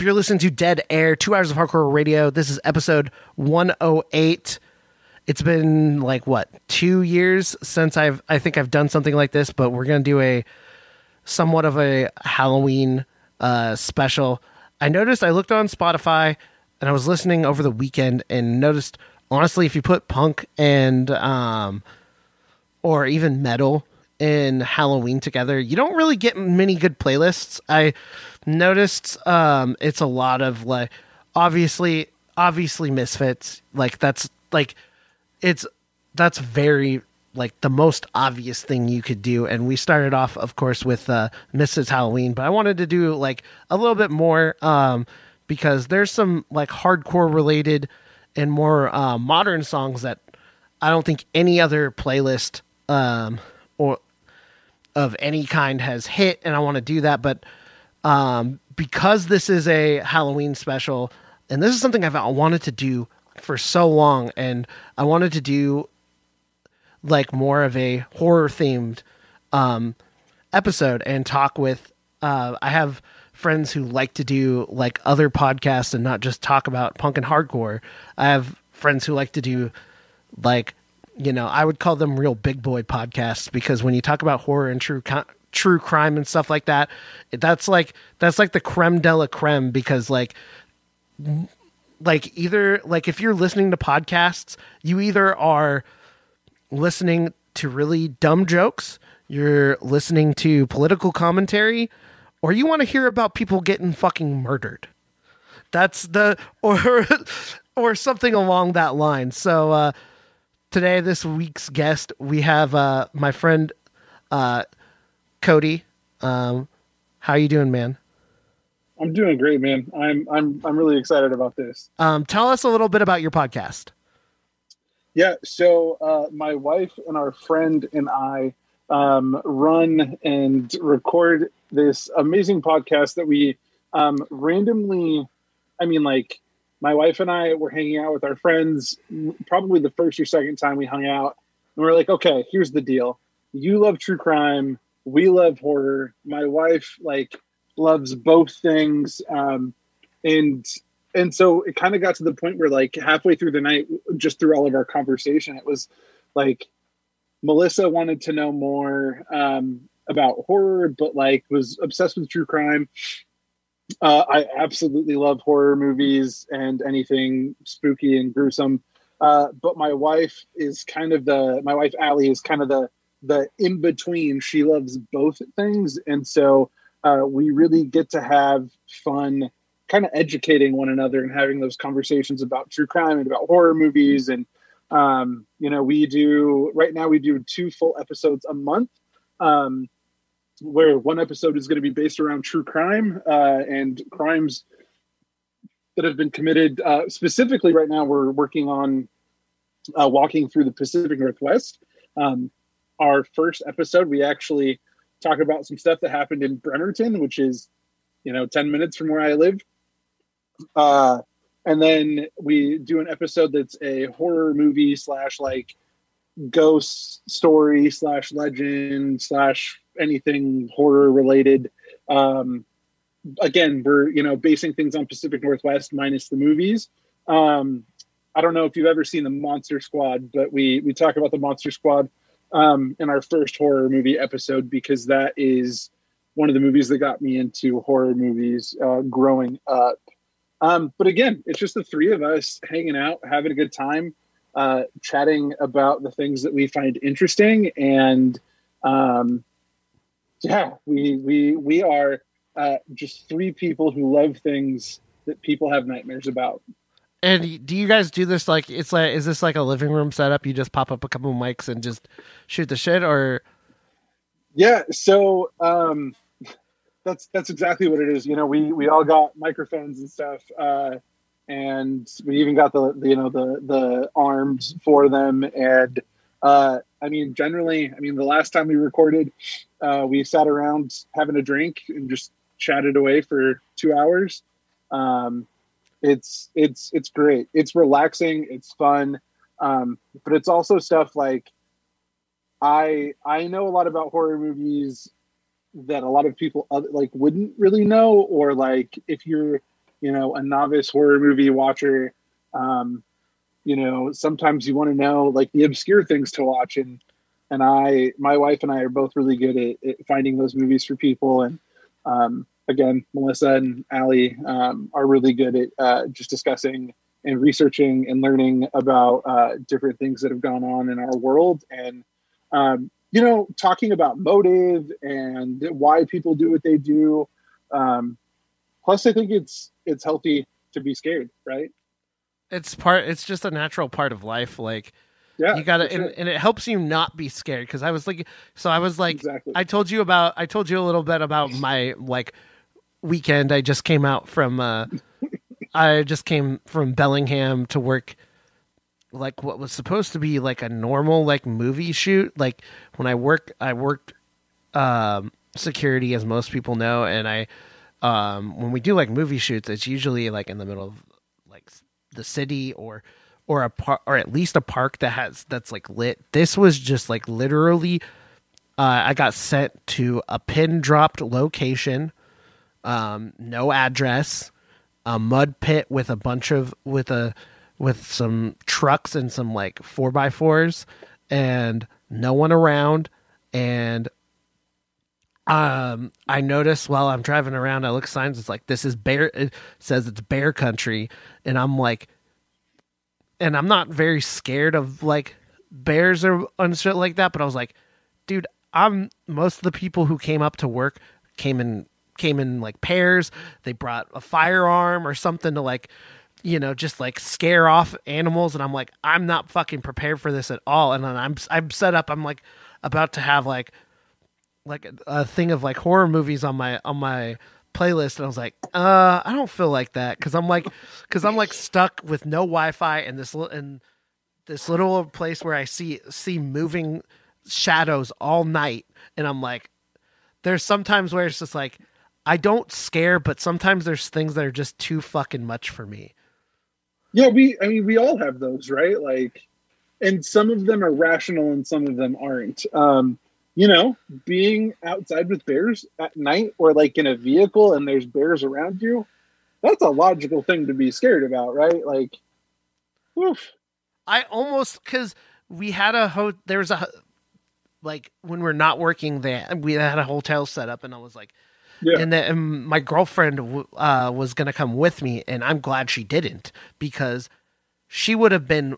Up? You're listening to Dead Air, two hours of hardcore radio. This is episode 108. It's been like what two years since I've I think I've done something like this, but we're gonna do a somewhat of a Halloween uh, special. I noticed I looked on Spotify and I was listening over the weekend and noticed honestly if you put punk and um or even metal and Halloween together, you don't really get many good playlists. I noticed um it's a lot of like obviously obviously misfits like that's like it's that's very like the most obvious thing you could do. And we started off of course with uh misfits halloween but i wanted to do like a little bit more um because there's some like hardcore related and more uh, modern songs that i don't think any other playlist um or of any kind has hit and i want to do that but um, because this is a Halloween special, and this is something I've wanted to do for so long, and I wanted to do like more of a horror themed um, episode and talk with. Uh, I have friends who like to do like other podcasts and not just talk about punk and hardcore. I have friends who like to do like you know I would call them real big boy podcasts because when you talk about horror and true true crime and stuff like that that's like that's like the creme de la creme because like like either like if you're listening to podcasts you either are listening to really dumb jokes you're listening to political commentary or you want to hear about people getting fucking murdered. That's the or or something along that line. So uh today this week's guest we have uh my friend uh Cody. Um, how you doing, man? I'm doing great, man. I'm I'm I'm really excited about this. Um, tell us a little bit about your podcast. Yeah, so uh, my wife and our friend and I um, run and record this amazing podcast that we um, randomly. I mean, like my wife and I were hanging out with our friends, probably the first or second time we hung out, and we we're like, okay, here's the deal. You love true crime we love horror. My wife like loves both things, um, and and so it kind of got to the point where like halfway through the night, just through all of our conversation, it was like Melissa wanted to know more um, about horror, but like was obsessed with true crime. Uh, I absolutely love horror movies and anything spooky and gruesome. Uh, but my wife is kind of the my wife Allie is kind of the the in between. She loves both things, and so uh, we really get to have fun, kind of educating one another and having those conversations about true crime and about horror movies. And um, you know, we do right now we do two full episodes a month. Um, where one episode is going to be based around true crime uh, and crimes that have been committed. Uh, specifically, right now we're working on uh, walking through the Pacific Northwest. Um, our first episode, we actually talk about some stuff that happened in Bremerton, which is, you know, 10 minutes from where I live. Uh, and then we do an episode that's a horror movie slash like ghost story slash legend slash anything horror related. Um, again, we're, you know, basing things on Pacific Northwest minus the movies. Um, I don't know if you've ever seen the Monster Squad, but we we talk about the Monster Squad um, in our first horror movie episode because that is one of the movies that got me into horror movies uh, growing up. Um, but again, it's just the three of us hanging out, having a good time, uh, chatting about the things that we find interesting, and um, yeah, we we we are uh, just three people who love things that people have nightmares about. And do you guys do this like it's like is this like a living room setup? You just pop up a couple of mics and just shoot the shit, or yeah. So um, that's that's exactly what it is. You know, we we all got microphones and stuff, uh, and we even got the, the you know the the arms for them. And uh, I mean, generally, I mean, the last time we recorded, uh, we sat around having a drink and just chatted away for two hours. Um, it's it's it's great. It's relaxing. It's fun, um, but it's also stuff like I I know a lot about horror movies that a lot of people other, like wouldn't really know, or like if you're you know a novice horror movie watcher um, you know sometimes you want to know like the obscure things to watch and and i my wife and i are both really good at, at finding those movies for people and um, again melissa and ali um, are really good at uh, just discussing and researching and learning about uh, different things that have gone on in our world. And um, you know talking about motive and why people do what they do um, plus i think it's it's healthy to be scared right? It's part it's just a natural part of life like yeah you gotta sure. and, and it helps you not be scared because i was like so i was like exactly. I told you about i told you a little bit about my like weekend i just came out from uh i just came from bellingham to work like what was supposed to be like a normal like movie shoot. Like when i work i worked um security as most people know and i um when we do like movie shoots it's usually like in the middle of like the city or or a par- or at least a park that has that's like lit. This was just like literally uh, i got sent to a pin dropped location um no address a mud pit with a bunch of with a with some trucks and some like four by fours and no one around and um i notice while i'm driving around i look signs it's like this is bear it says it's bear country and i'm like and i'm not very scared of like bears or shit like that but i was like dude i'm most of the people who came up to work came in came in like pairs. They brought a firearm or something to like you know just like scare off animals and i'm like i'm not fucking prepared for this at all. And then i'm i'm set up i'm like about to have like like a, a thing of like horror movies on my on my playlist and I was like, uh, I don't feel like that. Because I'm like, because I'm like stuck with no Wi-Fi and this li- and this little place where I see see moving shadows all night, and I'm like, there's sometimes where it's just like, I don't scare, but sometimes there's things that are just too fucking much for me. Yeah, we I mean we all have those, right? Like and some of them are rational and some of them aren't. Um, you know, being outside with bears at night or like in a vehicle and there's bears around you, that's a logical thing to be scared about, right? Like oof. I almost because we had a ho- there was a like when we're not working there we had a hotel set up and I was like Yeah. and then and my girlfriend uh, was gonna come with me and I'm glad she didn't because she would have been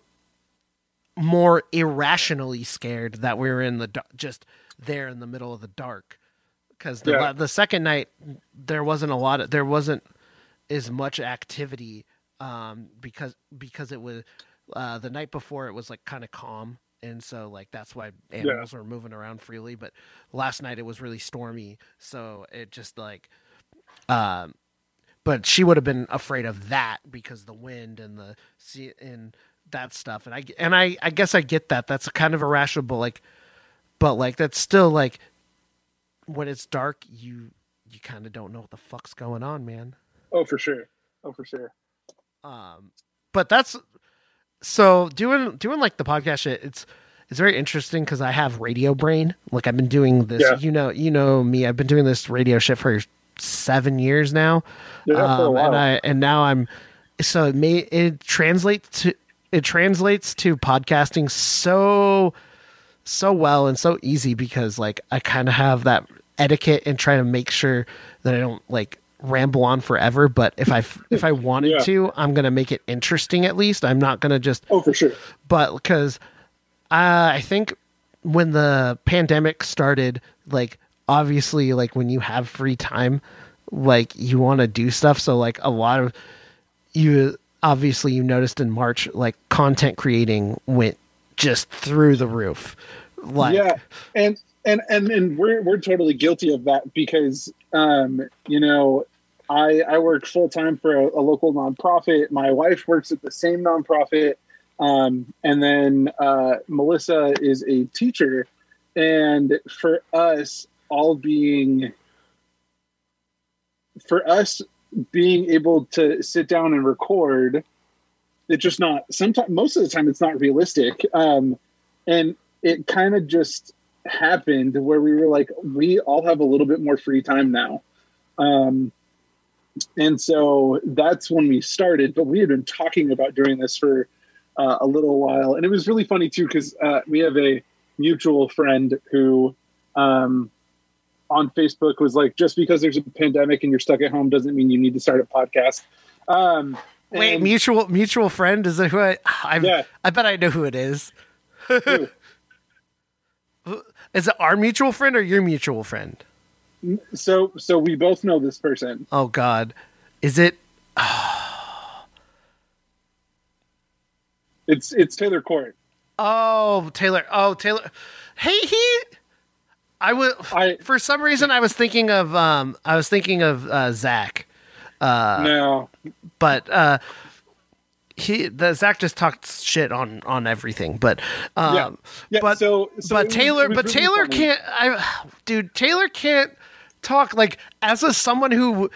more irrationally scared that we were in the dar- just there in the middle of the dark because the Yeah. the second night there wasn't a lot of there wasn't as much activity um because because it was uh the night before it was like kind of calm and so like that's why animals were moving around freely but last night it was really stormy so it just like um but she would have been afraid of that because the wind and the sea and that stuff and i and i i guess i get that that's kind of irrational but like but like that's still like when it's dark you you kind of don't know what the fuck's going on man Oh for sure. Oh for sure. um but that's so doing doing like the podcast shit it's it's very interesting because i have radio brain. Like i've been doing this Yeah. you know you know me i've been doing this radio shit for seven years now. Yeah, um, and i and now i'm so it may it translates to it translates to podcasting so so well and so easy because like i kind of have that etiquette and try to make sure that i don't like ramble on forever but if i if i wanted Yeah. to i'm gonna make it interesting at least i'm not gonna just oh for sure. but because uh, I think when the pandemic started, like obviously, like when you have free time, like you want to do stuff. So like a lot of you obviously you noticed in March, like content creating went just through the roof. Like yeah and and and and we're we're totally guilty of that because um you know i i work full-time for a, a local nonprofit. My wife works at the same nonprofit. Um and then uh melissa is a teacher. And for us all being for us being able to sit down and record it's just not sometimes most of the time it's not realistic. Um and it kind of just happened where we were like we all have a little bit more free time now. Um and so that's when we started. But we had been talking about doing this for uh, a little while, and it was really funny too because uh, we have a mutual friend who um, on Facebook was like, just because there's a pandemic and you're stuck at home doesn't mean you need to start a podcast. Um, Wait, and- mutual mutual friend is that who I? I, Yeah. I bet I know who it is. Is it our mutual friend or your mutual friend? So so we both know this person. Oh God, is it? It's it's Taylor Court. Oh Taylor. Oh Taylor. Hey, he. I was I- for some reason I was thinking of um I was thinking of uh, Zach, Uh, no, but uh he the Zach just talked shit on on everything, but um yeah, yeah. but so, so but Taylor, was but really Taylor funny. can't. I, dude, Taylor can't talk like as a someone who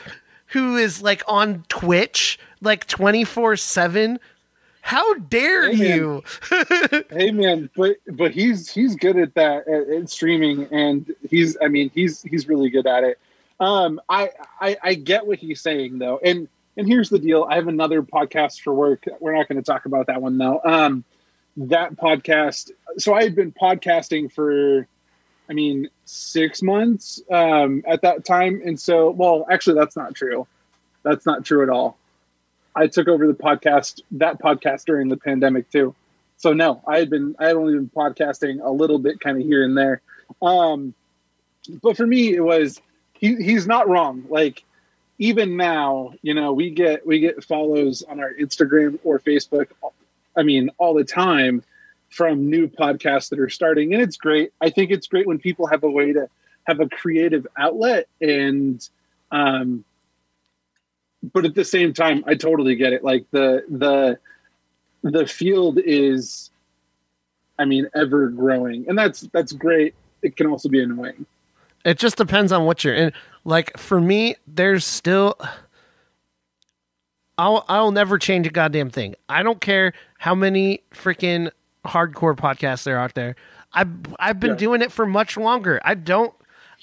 who is like on Twitch like twenty four seven. How dare Hey, you? Hey man, but but he's he's good at that at, at streaming, and he's I mean he's he's really good at it. Um, I, I I get what he's saying though, and and here's the deal. I have another podcast for work. We're not going to talk about that one though. Um, that podcast. So I had been podcasting for, I mean, six months um, at that time, and so well, actually, that's not true. That's not true at all. I took over the podcast that podcast during the pandemic too. So no, I had been I had only been podcasting a little bit kind of here and there. Um but for me it was he he's not wrong. Like even now, you know, we get we get follows on our Instagram or Facebook I mean all the time from new podcasts that are starting and it's great. I think it's great when people have a way to have a creative outlet and um but at the same time i totally get it like the the the field is i mean ever growing and that's that's great it can also be annoying It just depends on what you're in. Like for me, there's still. I'll I'll never change a goddamn thing. I don't care how many freaking hardcore podcasts there out there. I've I've been Yeah. doing it for much longer. I don't.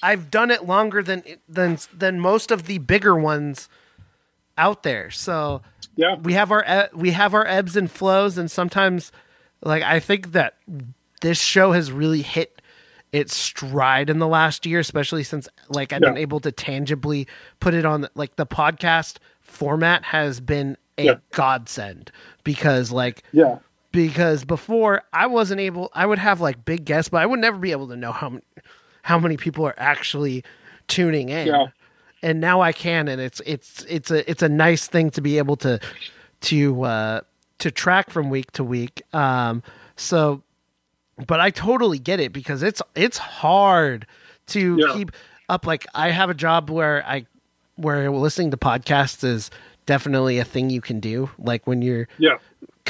I've done it longer than than than most of the bigger ones out there. So yeah we have our we have our ebbs and flows, and sometimes, like I think that this show has really hit its stride in the last year, especially since like I've been able to tangibly put it on. Like the podcast format has been a Yeah. godsend because like yeah because before I wasn't able I would have like big guests but I would never be able to know how many, how many people are actually tuning in. Yeah. And now I can and it's it's it's a it's a nice thing to be able to to uh to track from week to week. Um so but I totally get it because it's it's hard to Yeah. keep up like I have a job where I where listening to podcasts is definitely a thing you can do like when you're yeah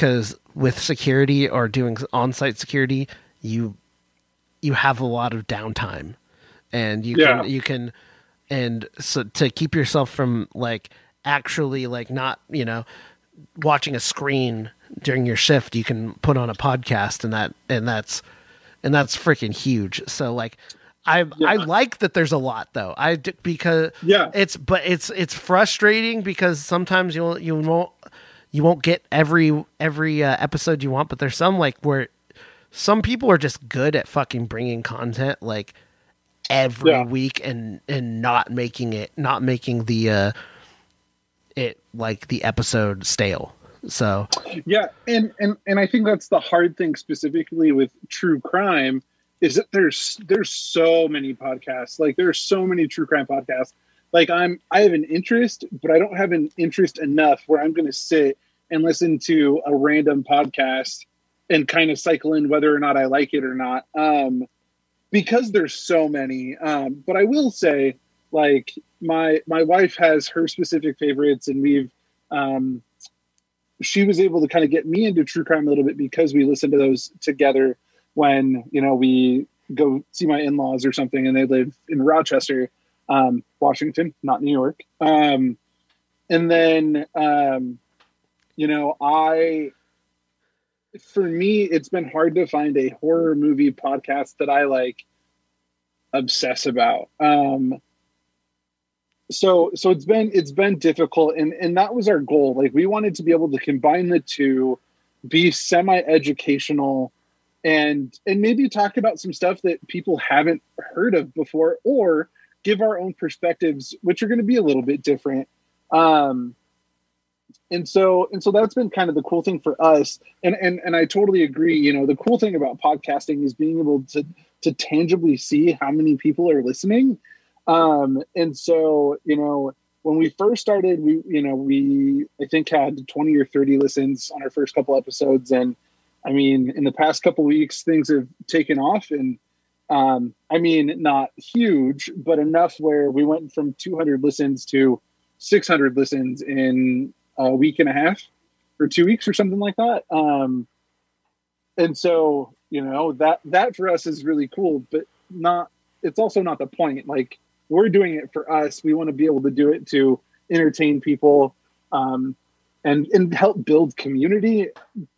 because with security or doing on-site security you you have a lot of downtime and you Yeah. can you can and so to keep yourself from like actually like not you know watching a screen during your shift you can put on a podcast and that and that's and that's freaking huge so like i i like that there's a lot though i because Yeah. it's but it's it's frustrating because sometimes you'll you won't you won't get every every uh, episode you want but there's some like where some people are just good at fucking bringing content like every Yeah. week and and not making it not making the uh it like the episode stale so yeah and and and i think that's the hard thing specifically with true crime is that there's there's so many podcasts like there's so many true crime podcasts like i'm i have an interest but i don't have an interest enough where i'm going to sit and listen to a random podcast and kind of cycle in whether or not i like it or not. Um because there's so many um but i will say like my my wife has her specific favorites and we've um she was able to kind of get me into true crime a little bit because we listened to those together when you know we go see my in-laws or something and they live in rochester um, washington not new york. Um, and then um, you know i for me it's been hard to find a horror movie podcast that i like obsess about. Um, so so it's been it's been difficult and and that was our goal. Like we wanted to be able to combine the two be semi educational and and maybe talk about some stuff that people haven't heard of before or give our own perspectives which are going to be a little bit different. Um and so and so that's been kind of the cool thing for us. And and and I totally agree you know the cool thing about podcasting is being able to to tangibly see how many people are listening. Um and so you know when we first started we you know we i think had 20 or 30 listens on our first couple episodes. And i mean in the past couple weeks things have taken off and um i mean not huge but enough where we went from 200 listens to 600 listens in a week and a half or two weeks or something like that um and so you know that that for us is really cool but not it's also not the point like we're doing it for us. We want to be able to do it to entertain people um, and and help build community.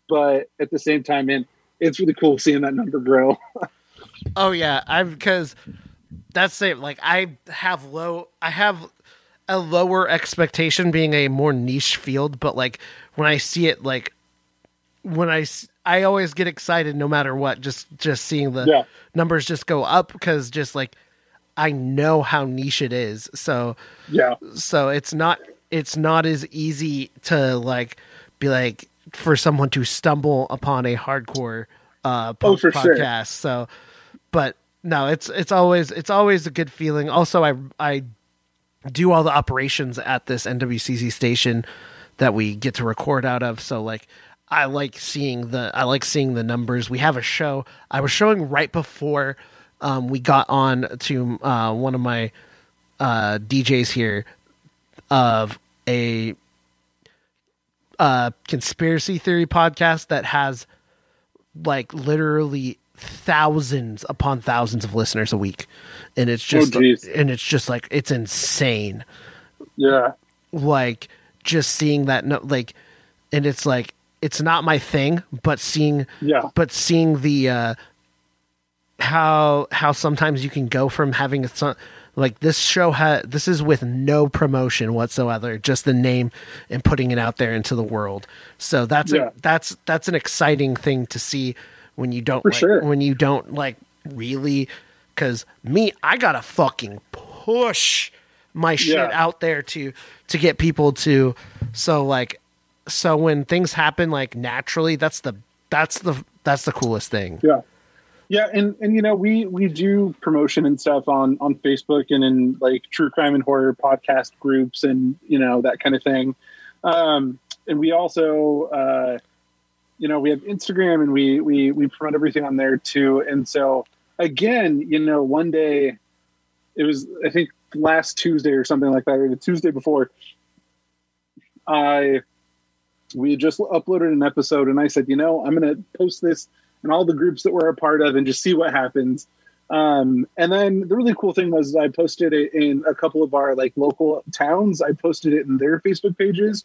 But at the same time, and it's really cool seeing that number grow. oh yeah, I'm because that's it. Like I have low, I have a lower expectation being a more niche field, but like when I see it, like when I I always get excited no matter what. Just just seeing the yeah. numbers just go up because just like I know how niche it is. So yeah. So it's not it's not as easy to like be like for someone to stumble upon a hardcore uh po- oh, podcast. Sure. So but no, it's it's always it's always a good feeling. Also I I do all the operations at this NWCC station that we get to record out of. So like I like seeing the I like seeing the numbers. We have a show. I was showing right before um, we got on to uh, one of my uh, DJs here of a uh, conspiracy theory podcast that has like literally thousands upon thousands of listeners a week, and it's oh, just oh, and it's just like it's insane. Yeah, like just seeing that no, like, and it's like it's not my thing, but seeing yeah, but seeing the uh, how how sometimes you can go from having a son like this show had this is with no promotion whatsoever just the name and putting it out there into the world. So that's yeah. a, that's that's an exciting thing to see when you don't For like, sure. when you don't like really because me i gotta fucking push my shit yeah. out there to to get people to so like so when things happen like naturally that's the that's the that's the coolest thing yeah yeah, and and you know we we do promotion and stuff on on Facebook and in like true crime and horror podcast groups and you know that kind of thing. Um, and we also uh, you know we have Instagram and we we we promote everything on there too. And so again, you know, one day it was I think last Tuesday or something like that, or the Tuesday before. I we just uploaded an episode and I said, you know, I'm going to post this and all the groups that we're a part of and just see what happens. Um, and then the really cool thing was I posted it in a couple of our like local towns. I posted it in their Facebook pages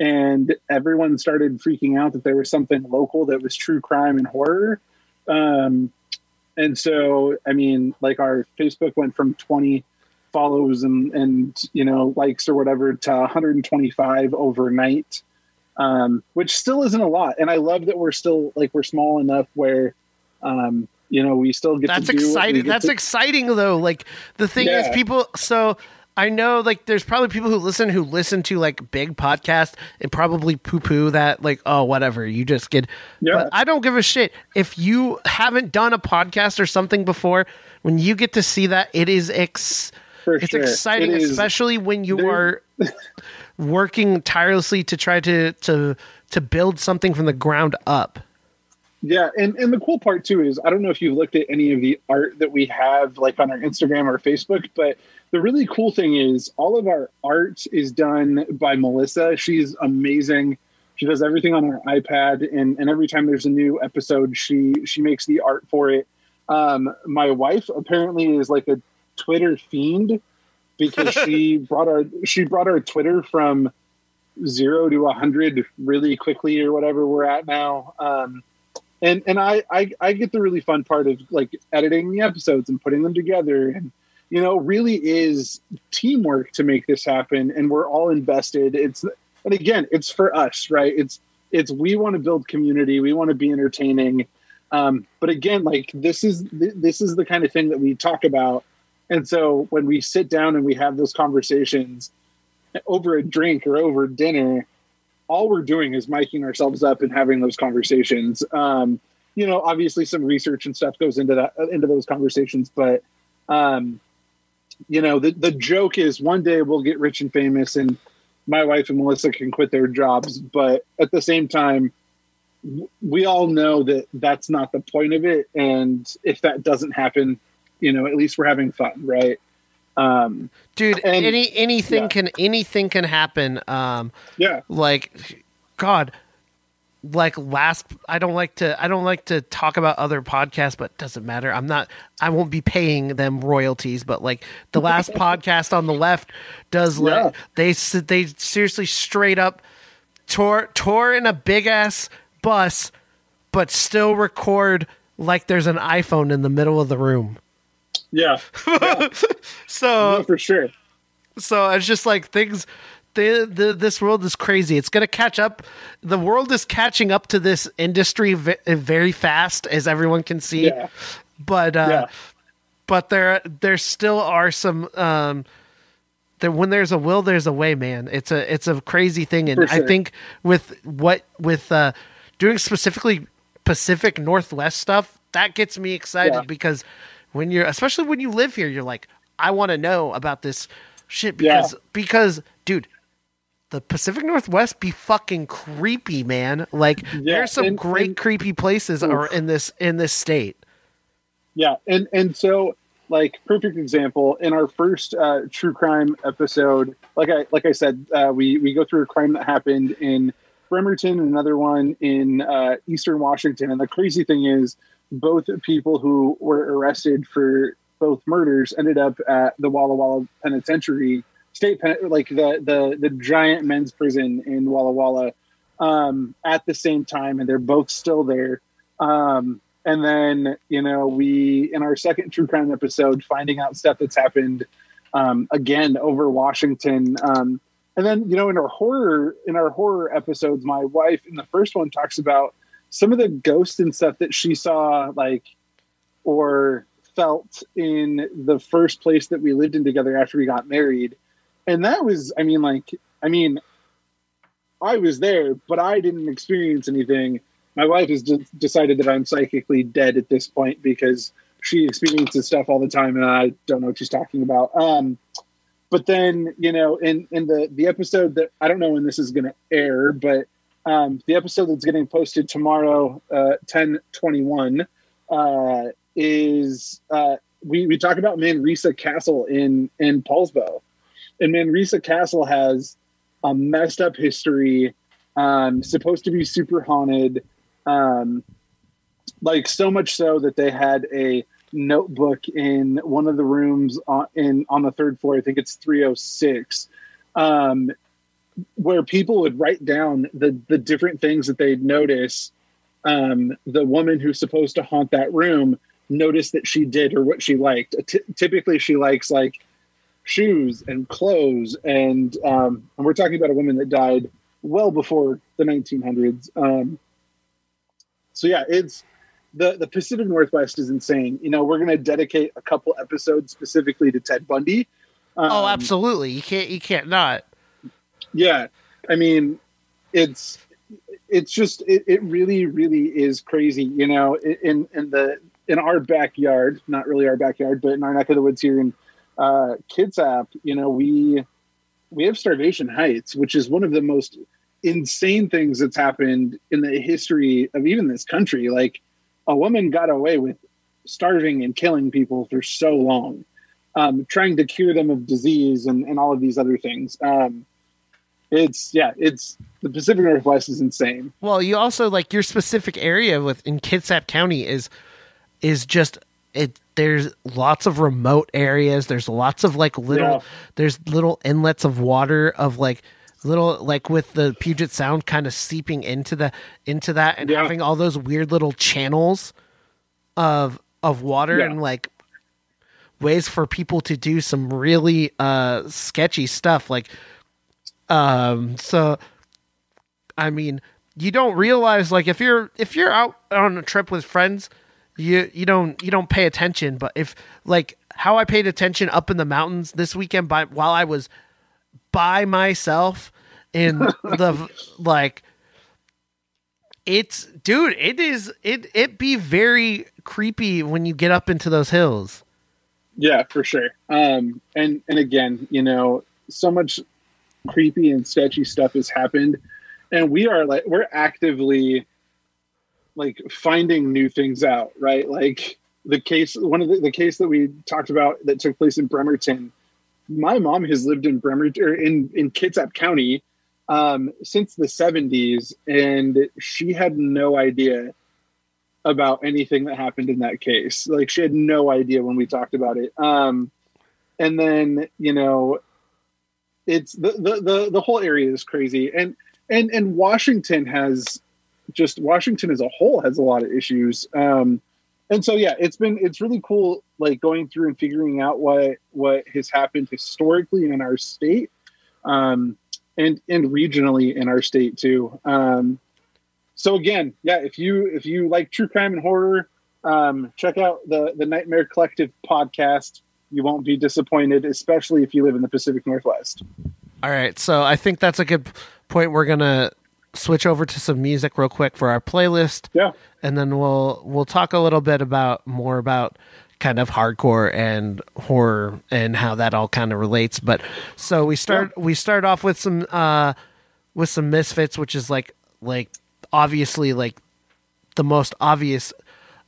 and everyone started freaking out that there was something local that was true crime and horror. Um, and so, I mean, like our Facebook went from 20 follows and, and, you know, likes or whatever to 125 overnight um, which still isn't a lot. And I love that we're still like we're small enough where, um, you know, we still get. That's exciting. That's to... exciting though. Like the thing yeah. is, people. So I know like there's probably people who listen who listen to like big podcasts and probably poo poo that like oh whatever you just get. Yeah. But I don't give a shit if you haven't done a podcast or something before. When you get to see that, it is ex. For it's sure. exciting, it especially when you are. working tirelessly to try to to to build something from the ground up. Yeah, and and the cool part too is I don't know if you've looked at any of the art that we have like on our Instagram or Facebook, but the really cool thing is all of our art is done by Melissa. She's amazing. She does everything on her iPad, and and every time there's a new episode, she she makes the art for it. Um, my wife apparently is like a Twitter fiend, because she brought our she brought our Twitter from zero to a hundred really quickly or whatever we're at now. Um, and and I, I I get the really fun part of like editing the episodes and putting them together and you know, really is teamwork to make this happen, and we're all invested. It's and again, it's for us, right? It's it's we want to build community, we want to be entertaining, um, but again, like this is this is the kind of thing that we talk about, and so when we sit down and we have those conversations over a drink or over dinner, all we're doing is miking ourselves up and having those conversations. Um, you know, obviously some research and stuff goes into that into those conversations, but um, you know, the the joke is one day we'll get rich and famous and my wife and Melissa can quit their jobs, but at the same time, we all know that that's not the point of it. And if that doesn't happen, you know, at least we're having fun, right? Um, Dude, and, any anything yeah. can anything can happen. Um, yeah, like God, like last i don't like to i don't like to talk about other podcasts but doesn't matter. I'm not i won't be paying them royalties but like the last podcast on the left does like they they seriously straight up tore tore in a big ass bus but still record like there's an iphone in the middle of the room. Yeah, yeah. so no, for sure. so it's just like things the, the this world is crazy. It's going to catch up. The world is catching up to this industry v- very fast, as everyone can see. Yeah. But uh, yeah. but there there still are some. Um, that when there's a will, there's a way, man. It's a it's a crazy thing, and sure. I think with what with uh, doing specifically Pacific Northwest stuff, that gets me excited yeah. because when you're especially when you live here, you're like, I want to know about this shit because yeah. because dude, the Pacific Northwest be fucking creepy, man. Like yeah, there's some and, great and, creepy places are in this in this state. Yeah, and and so like perfect example in our first uh, true crime episode, like I like I said, uh, we we go through a crime that happened in Bremerton, and another one in uh, Eastern Washington, and the crazy thing is, both people who were arrested for both murders ended up at the Walla Walla Penitentiary state pen, like the the the giant men's prison in Walla Walla um, at the same time, and they're both still there. Um, and then you know we in our second true crime episode finding out stuff that's happened um, again over Washington. Um, and then you know in our horror in our horror episodes, my wife in the first one talks about some of the ghosts and stuff that she saw like or felt in the first place that we lived in together after we got married and that was i mean like i mean i was there but i didn't experience anything. My wife has decided that i'm psychically dead at this point because she experiences stuff all the time and i don't know what she's talking about. Um but then you know in in the the episode that i don't know when this is going to air but um the episode that's getting posted tomorrow uh 10 21 uh is uh we we talk about manresa castle in in Poulsbo and Manresa Castle has a messed up history. Um, supposed to be super haunted. Um, like so much so that they had a notebook in one of the rooms on, in on the third floor. I think it's 306. Um, where people would write down the the different things that they'd notice. Um, the woman who's supposed to haunt that room noticed that she did or what she liked. T- typically, she likes like shoes and clothes, and um, and we're talking about a woman that died well before the 1900s. Um, so yeah, it's the the Pacific Northwest is insane. You know, we're going to dedicate a couple episodes specifically to Ted Bundy. Um, oh, absolutely! You can't you can't not. Yeah, I mean, it's it's just it, it really really is crazy. You know, in in the in our backyard, not really our backyard, but in our neck of the woods here in uh, Kitsap, you know, we we have Starvation Heights, which is one of the most insane things that's happened in the history of even this country. Like a woman got away with starving and killing people for so long, um, trying to cure them of disease and, and all of these other things. Um, it's yeah, it's the Pacific Northwest is insane. Well, you also like your specific area with in Kitsap County is is just it there's lots of remote areas there's lots of like little yeah. there's little inlets of water of like little like with the Puget Sound kind of seeping into the into that and yeah. having all those weird little channels of of water yeah. and like ways for people to do some really uh sketchy stuff like um so I mean, you don't realize like if you're if you're out on a trip with friends, you you don't you don't pay attention, but if like how I paid attention up in the mountains this weekend by while I was by myself in the like it's dude it is it it be very creepy when you get up into those hills Yeah, for sure. Um, and and again, you know, so much creepy and sketchy stuff has happened, and we are like we're actively like finding new things out, right? Like the case, one of the, the case that we talked about that took place in Bremerton. My mom has lived in Bremerton or in in Kitsap County um, since the '70s, and she had no idea about anything that happened in that case. Like she had no idea when we talked about it. Um, and then you know, it's the, the the the whole area is crazy, and and and Washington has just Washington as a whole has a lot of issues. Um, and so yeah, it's been it's really cool like going through and figuring out what what has happened historically in our state. Um, and and regionally in our state too. Um, so again, yeah, if you if you like true crime and horror, um, check out the the Nightmare Collective podcast. You won't be disappointed, especially if you live in the Pacific Northwest. all right so i think that's a good point we're gonna switch over to some music real quick for our playlist. Yeah, and then we'll we'll talk a little bit about more about kind of hardcore and horror and how that all kind of relates. But so we start we start off with some uh with some misfits which is like like obviously like the most obvious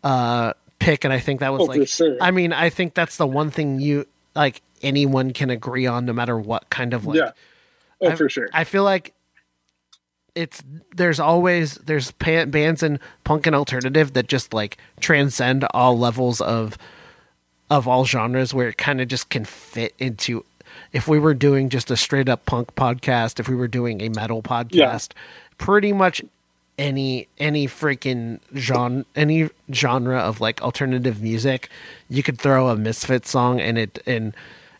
uh pick. And i think that was Oh, like sure. i mean i think that's the one thing you like anyone can agree on no matter what kind of like yeah, oh I- for sure. I feel like it's there's always there's bands in punk and alternative that just like transcend all levels of of all genres where it kind of just can fit into if we were doing just a straight up punk podcast if we were doing a metal podcast pretty much any any freaking genre any genre of like alternative music you could throw a misfit song and it and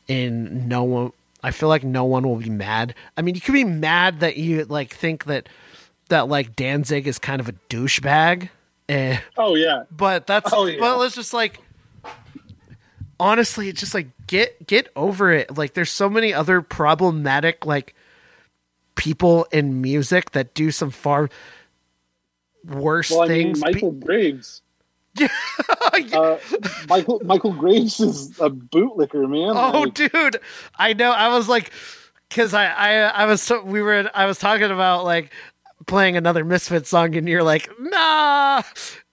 and no one i feel like no one will be mad i mean you could be mad that you like think that that like danzig is kind of a douchebag eh, oh yeah, but that's Oh, yeah. but let's just like honestly it's just like get get over it like there's so many other problematic like people in music that do some far worse well, I mean, things Michael Graves. Uh, Michael Michael Graves is a bootlicker, man. oh Like, dude i know i was like because I, I i was so we were i was talking about like playing another misfit song and you're like nah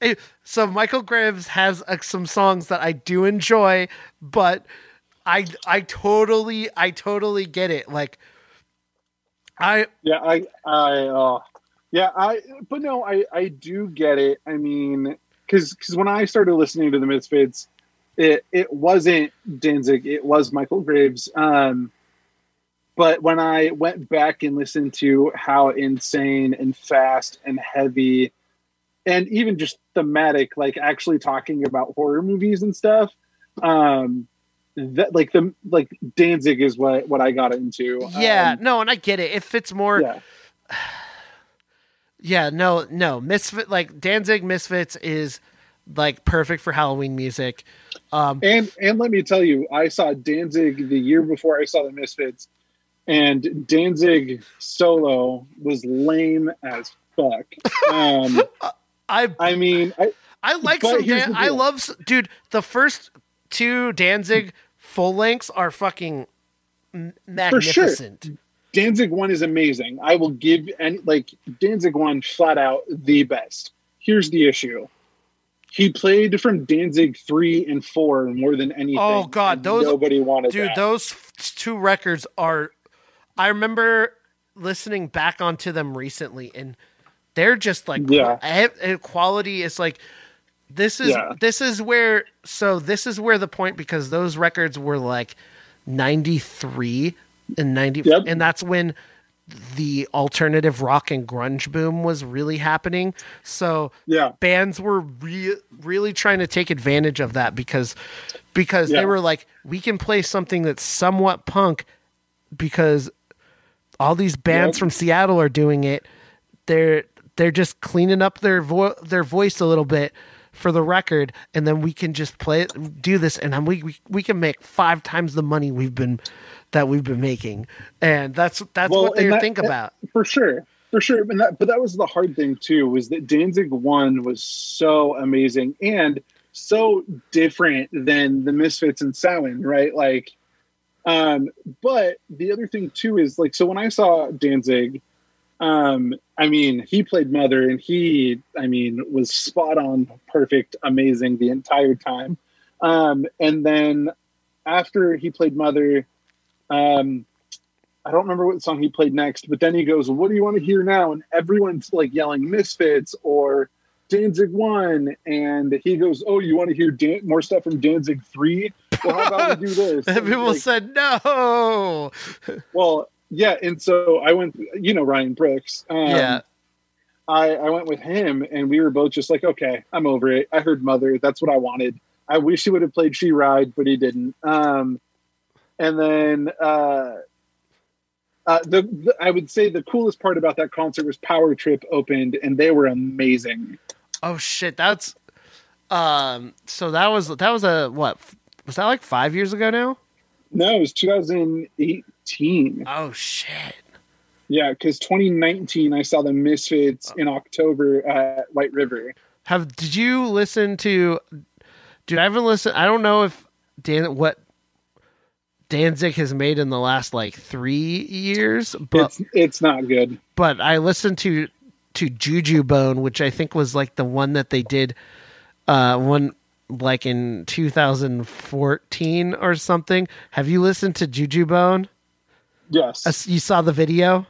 Eh, so michael graves has uh, some songs that i do enjoy but i i totally i totally get it like i Yeah, I, I, uh, yeah, I, but no, I, I do get it. I mean, because, because when I started listening to the Misfits, it, it wasn't Danzig, it was Michael Graves. Um, but when I went back and listened to how insane and fast and heavy, and even just thematic, like actually talking about horror movies and stuff, um, that like the like Danzig is what what I got into. yeah Um, no and i get it it fits more yeah. Yeah, no, no. Misfit like Danzig Misfits is like perfect for Halloween music. Um And and let me tell you, I saw Danzig the year before I saw the Misfits, and Danzig solo was lame as fuck. Um, I I mean, I, I like some Dan- I love dude, the first two Danzig full lengths are fucking m- For sure. Danzig one is amazing. I will give any like Danzig one flat out the best. Here's the issue. He played from Danzig three and four more than anything. Oh, God, those- nobody wanted Dude, that. those two records are I remember listening back onto them recently and they're just like Yeah. quality is like this is Yeah. this is where so this is where the point because those records were like 93 and 90 Yep. and that's when the alternative rock and grunge boom was really happening. So Yeah. bands were re- really trying to take advantage of that because because Yeah. they were like we can play something that's somewhat punk because all these bands Yep. from Seattle are doing it. They're they're just cleaning up their vo- their voice a little bit for the record, and then we can just play it, do this, and then we, we we can make five times the money we've been that we've been making, and that's that's Well, what they that- think about. For sure. For sure. And that, but that was the hard thing too, was that Danzig one was so amazing and so different than the Misfits and Samhain, right? Like um, but the other thing too is like so when I saw Danzig, um, I mean, he played Mother and he, I mean, was spot on, perfect, amazing the entire time. Um, and then after he played Mother, um, I don't remember what song he played next, but then he goes, "What do you want to hear now?" And everyone's like yelling "Misfits" or Danzig One, and he goes, "Oh, you want to hear Dan- more stuff from Danzig Three? Well, how about we do this?" And And, people like, said no. well, yeah, and so I went, you know, Ryan Brooks. Um, yeah, I, I went with him, and we were both just like, okay, I'm over it. I heard Mother. That's what I wanted. I wish he would have played She Ride, but he didn't. Um, and then uh, uh, the, the I would say the coolest part about that concert was Power Trip opened, and they were amazing. Oh shit, that's um. So that was that was a what? Was that like five years ago now? No, it was 2018. Oh shit. Yeah, because 2019 I saw the Misfits in October at White River. Have did you listen to? Dude, I haven't listened. I don't know if Dan what Danzig has made in the last like three years, but It's it's not good. but I listened to to Juju Bone, which I think was like the one that they did uh one like in 2014 or something. Have you listened to Juju Bone? Yes, Uh, You saw the video?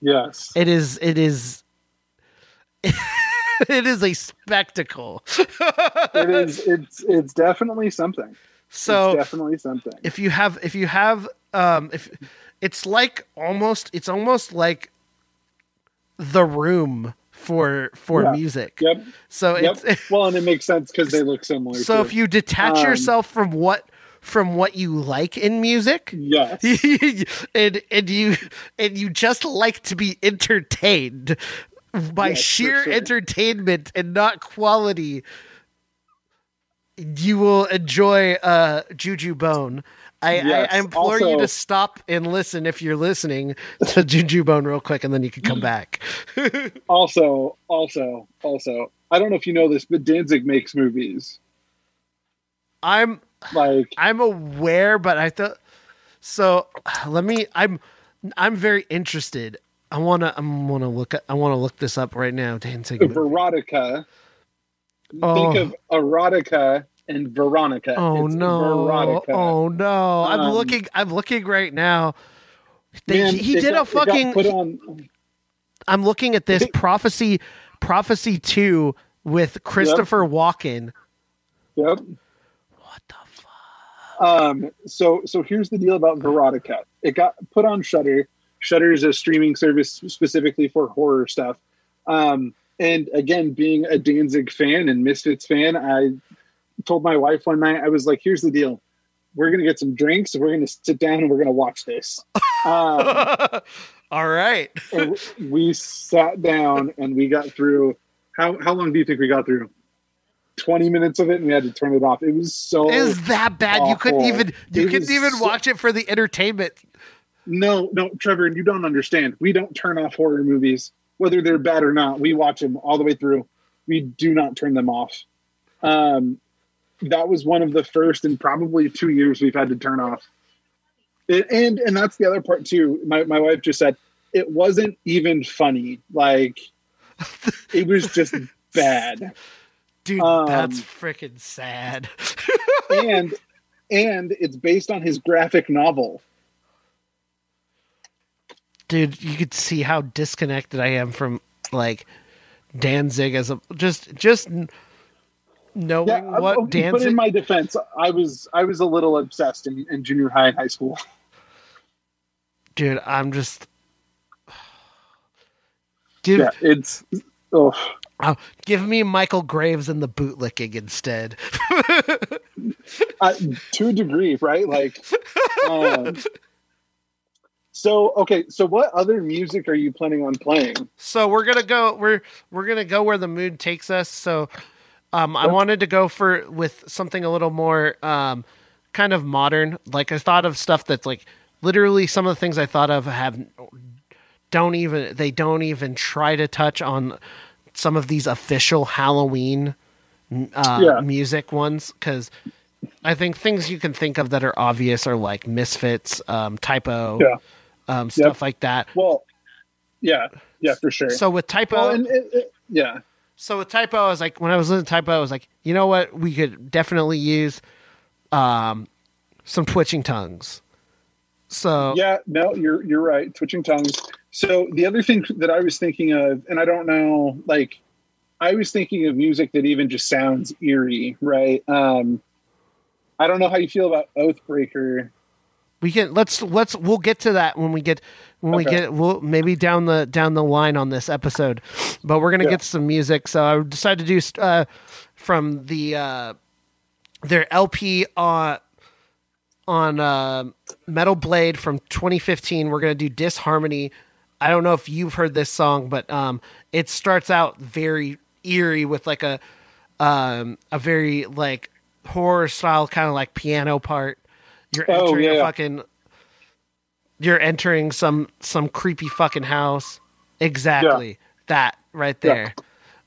yes. It is it is it is a spectacle. it is it's it's definitely something So it's definitely something if you have if you have um if it's like almost it's almost like the room for for Yeah. music. yep So yep it's well and it makes sense because they look similar so too. if you detach Um, yourself from what from what you like in music yes and and you and you just like to be entertained by Yes, sheer sure. entertainment and not quality you will enjoy uh juju bone I, Yes, I, I implore you to stop and listen if you're listening to Juju Bone real quick, and then you can come back. also also also i don't know if you know this but danzig makes movies I'm like I'm aware, but I thought so. Let me. I'm I'm very interested. I wanna. I wanna look. I wanna look this up right now. Danzig Verotika Oh. think of erotica and veronica Oh It's no! veronica Oh no! I'm Um, looking. I'm looking right now. They, Man, he did got- a fucking. put on I'm looking at this prophecy. Prophecy two with Christopher Walken. yep What the fuck? Um, so so here's the deal about Verotika. It got put on Shudder. Shudder is a streaming service specifically for horror stuff. Um, and again, being a Danzig fan and Misfits fan, I told my wife one night, I was like, "Here's the deal: we're gonna get some drinks, we're gonna sit down, and we're gonna watch this." Um, All right. we sat down and we got through. How how long do you think we got through? Twenty minutes of it, and we had to turn it off. It was so Is that bad? You couldn't even. You It couldn't even so- watch it for the entertainment. No, no, Trevor, you don't understand. We don't turn off horror movies, whether they're bad or not. We watch them all the way through. We do not turn them off. Um, that was one of the first in probably two years we've had to turn off. It, and and that's the other part too. My my wife just said it wasn't even funny. Like it was just bad. Dude, Um, that's freaking sad. And and it's based on his graphic novel. Dude, you could see how disconnected I am from like Danzig as a just just knowing Yeah, what but in my defense, I was I was a little obsessed in, in junior high and high school. Dude, I'm just Give yeah, it's oh, oh, give me Michael Graves and the bootlicking instead. uh, to a degree, right? Like, um, so okay. So what other music are you planning on playing? So we're gonna go. We're we're gonna go where the mood takes us. So, um, I wanted to go for with something a little more um, kind of modern. Like I thought of stuff that's like literally some of the things I thought of have don't even they don't even try to touch on some of these official Halloween uh, Yeah. music ones because I think things you can think of that are obvious are like Misfits, um, Type O, Yeah. Um, stuff like that. Well, yeah, yeah, for sure. So with Type O, well, and it, it, yeah, so with Type O, I was like, when I was listening to Type O, I was like, you know what, we could definitely use um, some twitching tongues. So yeah, no, you're you're right. Twitching tongues. So the other thing that I was thinking of, and I don't know, like, I was thinking of music that even just sounds eerie, right? Um, I don't know how you feel about Oathbreaker. We can let's let's we'll get to that when we get when we get we'll maybe down the down the line on this episode, but we're gonna Yeah. get some music. So I decided to do uh, from the uh, their LP on on uh, Metal Blade from 2015. We're gonna do Disharmony. I don't know if you've heard this song, but um, it starts out very eerie with like a um, a very like horror style kind of like piano part. You're Oh, entering a fucking you're entering some some creepy fucking house. Exactly. That right there.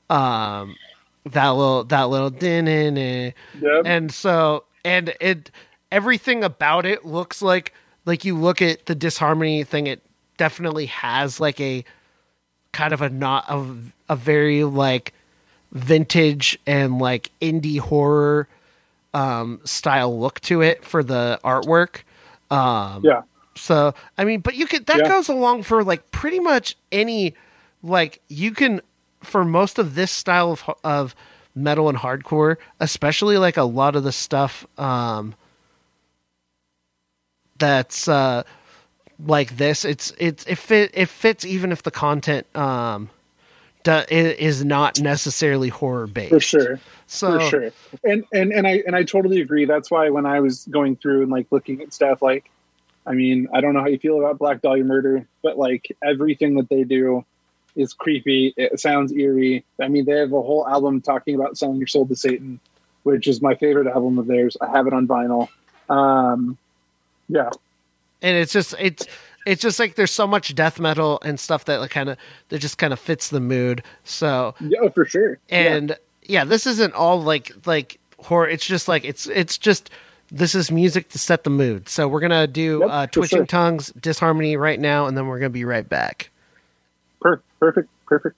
Um that little that little din in. Yep. And so and it everything about it looks like like you look at the disharmony thing it definitely has like a kind of a not a, a very like vintage and like indie horror um style look to it for the artwork um yeah, so I mean, but you could that Yeah. goes along for like pretty much any like you can for most of this style of of metal and hardcore, especially like a lot of the stuff um that's uh like this. It's it's it fit it fits even if the content um do, is not necessarily horror based for sure. So for sure. And and and i and i totally agree. That's why when i was going through and like looking at stuff like i mean i don't know how you feel about black dahlia murder but like everything that they do is creepy. It sounds eerie. I mean they have a whole album talking about selling your soul to satan which is my favorite album of theirs. I have it on vinyl. Um yeah. And it's just it's it's just like there's so much death metal and stuff that like kind of that just kind of fits the mood so. Yeah for sure. And yeah. this isn't all like like horror it's just like it's it's just this is music to set the mood. So we're gonna do Yep, uh twitching sure. tongues disharmony right now and then we're gonna be right back. Perfect, perfect perfect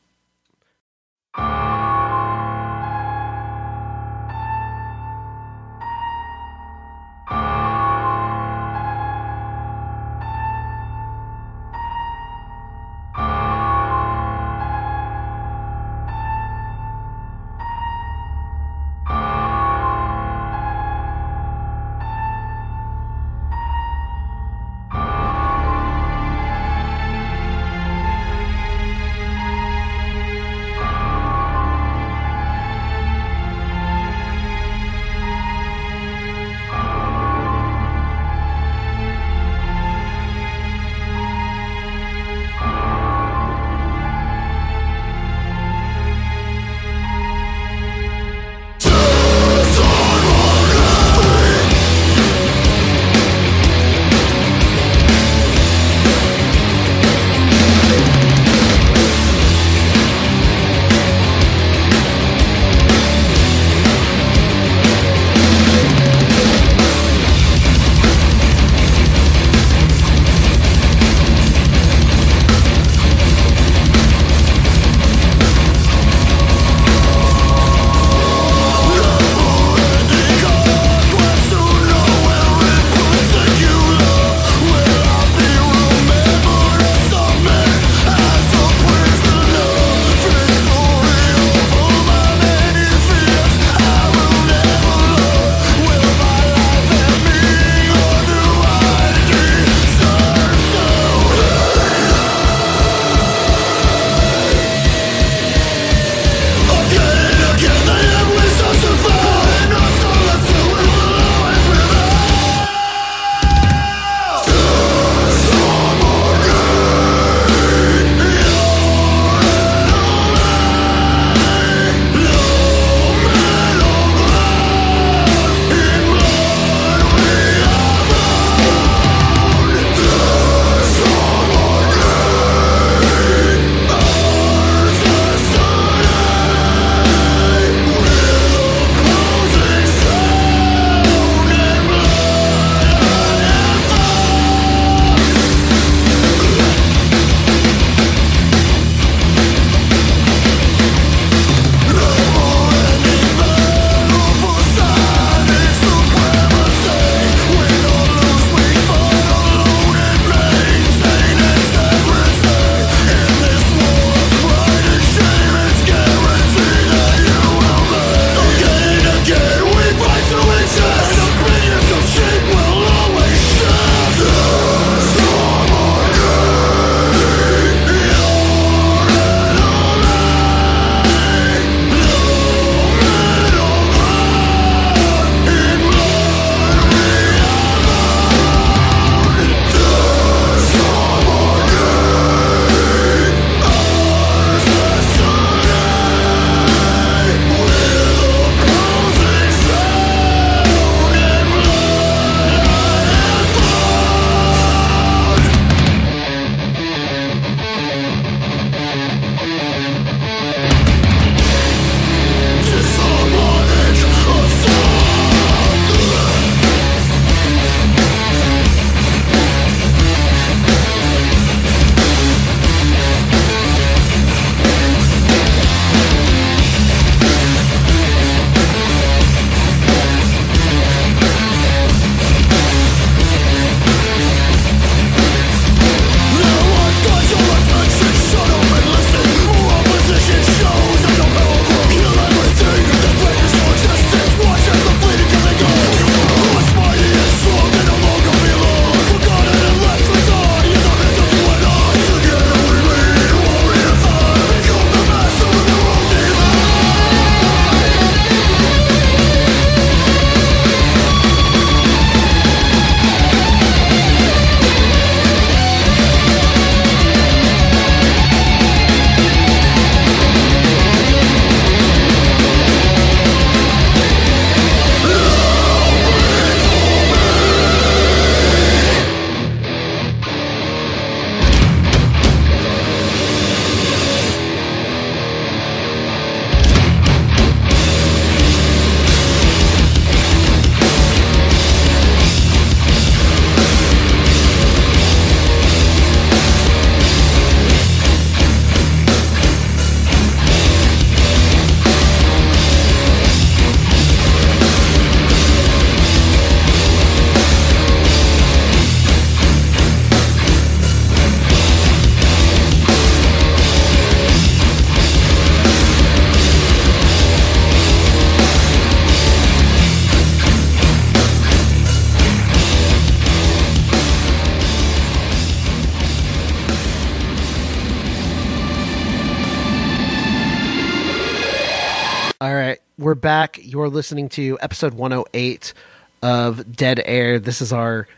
we're back. You're listening to episode 108 of Dead Air. This is our,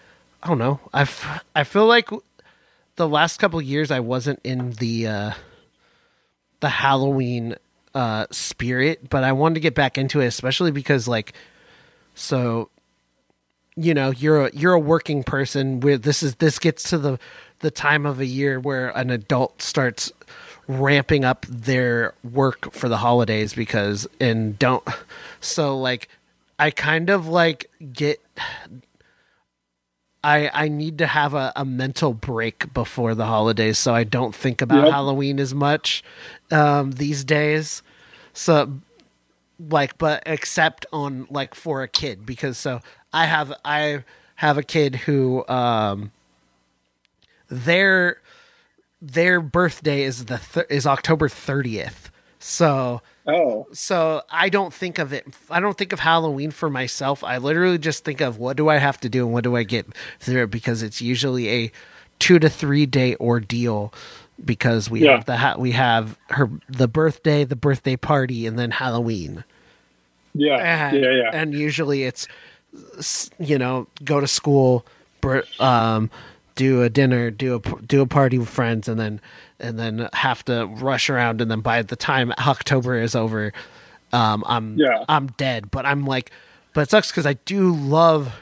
I don't know. I feel like the last couple years I wasn't in the uh, the Halloween uh, spirit, but I wanted to get back into it, especially because like, so, you know, you're a, you're a working person. Where this is this gets to the the time of a year where an adult starts ramping up their work for the holidays because and don't so like I kind of like get I I need to have a, a mental break before the holidays so I don't think about yep. Halloween as much um these days. So like but except on like for a kid because so I have I have a kid who um their their birthday is the th- is October 30th. So oh, so I don't think of it. I don't think of Halloween for myself. I literally just think of what do I have to do and what do I get through it because it's usually a two to three day ordeal because we yeah. have the ha- we have her the birthday, the birthday party, and then Halloween. Yeah, and, yeah, yeah. And usually it's you know go to school, um, do a dinner, do a do a party with friends, and then and then have to rush around, and then by the time October is over, um, I'm yeah. I'm dead. But I'm like, but it sucks because I do love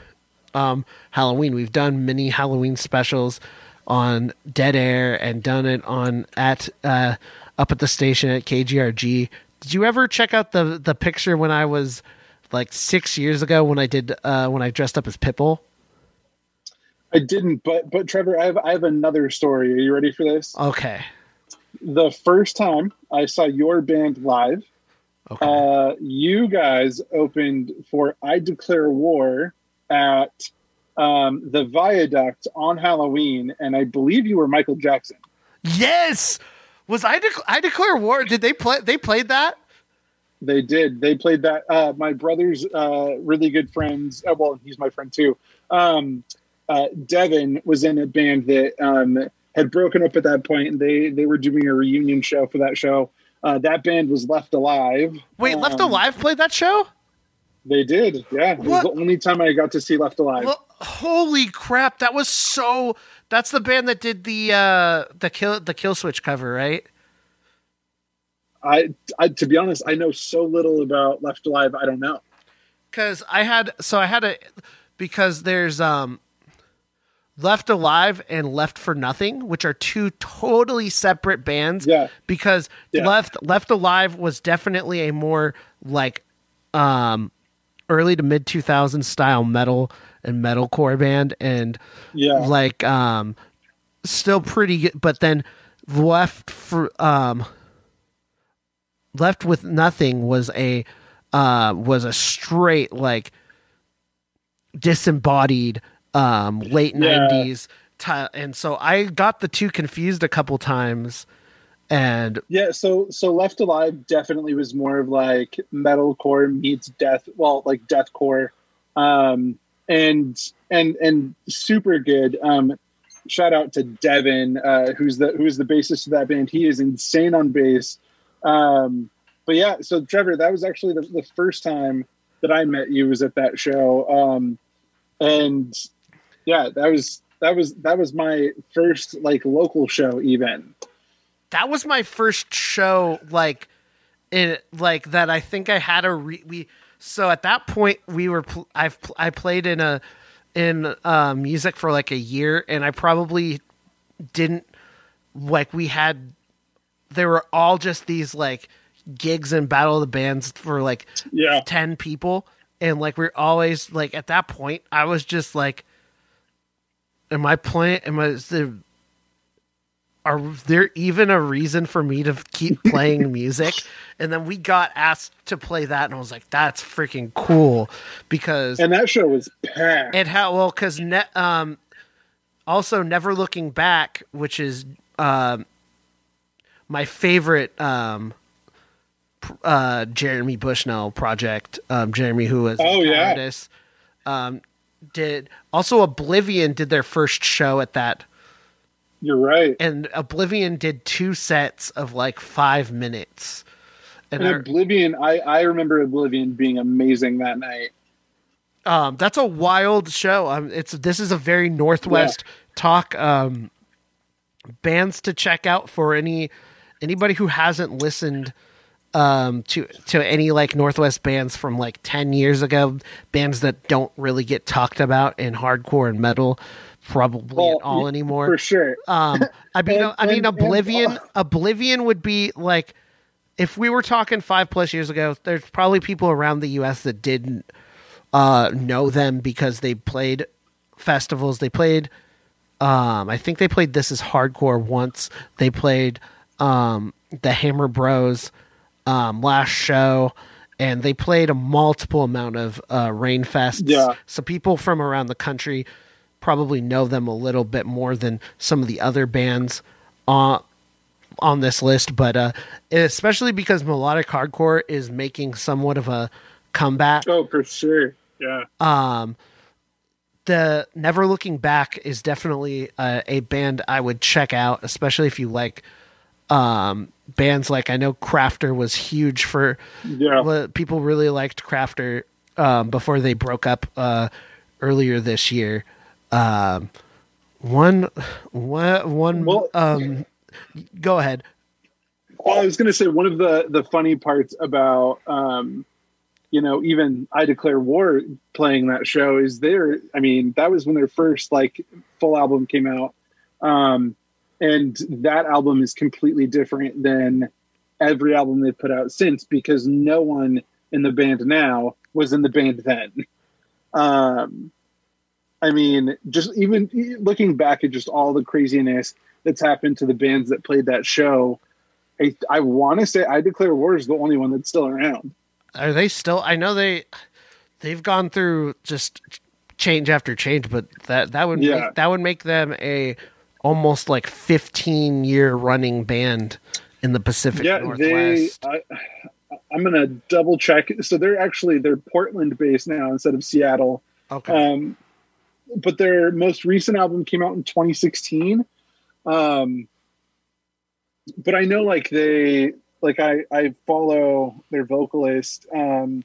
um, Halloween. We've done many Halloween specials on Dead Air and done it on at uh, up at the station at KGRG. Did you ever check out the the picture when I was like six years ago when I did uh, when I dressed up as Pitbull? I didn't, but but Trevor, I have I have another story. Are you ready for this? Okay. The first time I saw your band live, okay. uh, you guys opened for "I Declare War" at um, the Viaduct on Halloween, and I believe you were Michael Jackson. Yes, was I? De- I declare war. Did they play? They played that. They did. They played that. Uh, my brother's uh, really good friends. Uh, well, he's my friend too. Um, uh, Devin was in a band that um, had broken up at that point, and they they were doing a reunion show for that show. Uh, that band was Left Alive. Wait, um, Left Alive played that show? They did. Yeah, it was the only time I got to see Left Alive. Well, holy crap! That was so. That's the band that did the uh, the kill the Killswitch cover, right? I, I to be honest, I know so little about Left Alive. I don't know. Because I had so I had a because there's um Left Alive and Left for Nothing, which are two totally separate bands. Yeah. Because yeah. Left Left Alive was definitely a more like um early to mid 2000s style metal and metalcore band and yeah. like um still pretty good but then left for um left with nothing was a uh was a straight like disembodied um, late yeah. and so I got the two confused a couple times. And yeah, so so Left Alive definitely was more of like metalcore meets death, well, like deathcore, um, and and and super good. Um, shout out to Devin, uh, who's the who's the bassist of that band. He is insane on bass. Um, but yeah, so Trevor, that was actually the, the first time that I met you was at that show. Um, and yeah, that was that was that was my first like local show even. That was my first show like it like that I think I had a re- we so at that point we were pl- I've I played in a in uh, music for like a year and I probably didn't like we had there were all just these like gigs and battle of the bands for like yeah 10 people and like we're always like at that point I was just like am I playing? Am I? Is there, are there even a reason for me to keep playing music? And then we got asked to play that, and I was like, "That's freaking cool!" Because and that show was packed. It had well, because ne- um, also never looking back, which is um, my favorite um, uh, Jeremy Bushnell project. Um, Jeremy, who was oh yeah. Um, did also Oblivion did their first show at that. You're right. And Oblivion did two sets of like five minutes. and, and Oblivion, I I remember Oblivion being amazing that night. Um, that's a wild show. Um, it's this is a very Northwest yeah. talk. Um, bands to check out for any anybody who hasn't listened um to to any like northwest bands from like 10 years ago bands that don't really get talked about in hardcore and metal probably well, at all anymore. for sure. Um i mean and, i mean and, oblivion and, oblivion would be like if we were talking five plus years ago there's probably people around the us that didn't uh know them because they played festivals. They played um i think they played this is hardcore once. They played um the hammer bros um, last show, and they played a multiple amount of uh, Rainfests. Yeah. So people from around the country probably know them a little bit more than some of the other bands on on this list. But uh, especially because melodic hardcore is making somewhat of a comeback. Oh, for sure. Yeah. Um, the Never Looking Back is definitely uh, a band I would check out, especially if you like um, bands like I know Crafter was huge for yeah. people really liked Crafter um, before they broke up uh, earlier this year. Um, one, one, one. Well, um, go ahead. Well, I was going to say one of the the funny parts about um, you know even I declare war playing that show is there. I mean, that was when their first like full album came out. Um, and that album is completely different than every album they've put out since because no one in the band now was in the band then. Um, I mean, just even looking back at just all the craziness that's happened to the bands that played that show, I, I want to say I Declare War is the only one that's still around. Are they still? I know they they've gone through just change after change, but that that would yeah. make, that would make them a almost like 15 year running band in the Pacific yeah, Northwest. They, I, I'm gonna double check. So they're actually they're Portland based now instead of Seattle. Okay. Um, but their most recent album came out in 2016. Um, but I know like they like I I follow their vocalist um,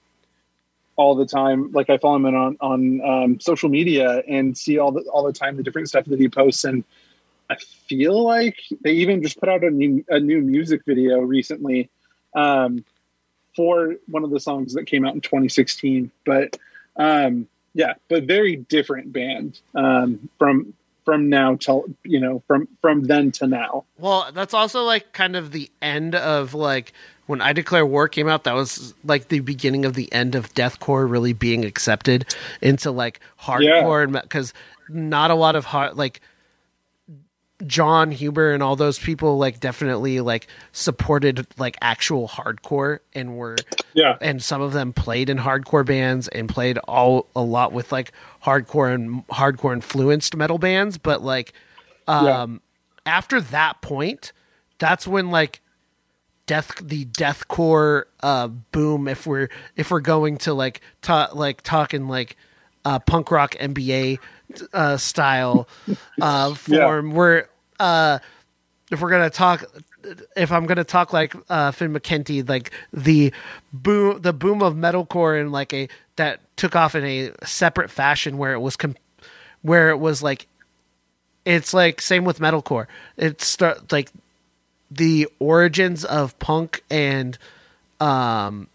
all the time. Like I follow him on on um, social media and see all the all the time the different stuff that he posts and I feel like they even just put out a new a new music video recently um, for one of the songs that came out in 2016. But um, yeah, but very different band um, from from now till you know from from then to now. Well, that's also like kind of the end of like when I Declare War came out, that was like the beginning of the end of deathcore really being accepted into like hardcore, because yeah. not a lot of hard like Jon Huber and all those people like definitely like supported like actual hardcore and were yeah and some of them played in hardcore bands and played all a lot with like hardcore and hardcore influenced metal bands but like um yeah. after that point that's when like death the deathcore uh boom if we're if we're going to like talk like talking like uh punk rock MBA uh, style uh, form. Yeah. Where uh, if we're gonna talk, if I'm gonna talk like uh, Finn McKenty, like the boom, the boom of metalcore and like a that took off in a separate fashion where it was com- where it was like it's like same with metalcore. It start like the origins of punk and um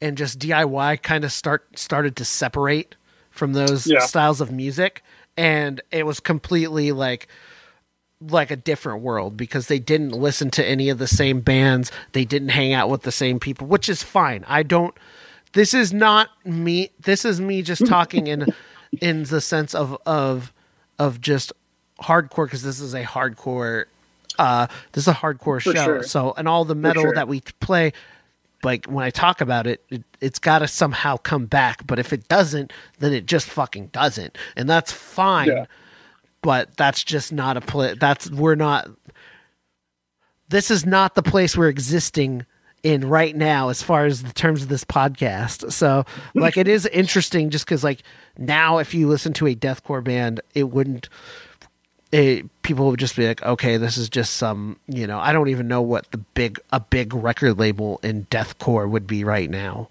and just DIY kind of start started to separate from those yeah. styles of music and it was completely like like a different world because they didn't listen to any of the same bands they didn't hang out with the same people which is fine i don't this is not me this is me just talking in in the sense of of of just hardcore because this is a hardcore uh this is a hardcore For show sure. so and all the metal sure. that we play like when I talk about it, it has got to somehow come back. But if it doesn't, then it just fucking doesn't, and that's fine. Yeah. But that's just not a place. That's we're not. This is not the place we're existing in right now as far as the terms of this podcast. So like it is interesting just because like now if you listen to a deathcore band, it wouldn't it, people would just be like, okay, this is just some, you know, I don't even know what the big a big record label in deathcore would be right now.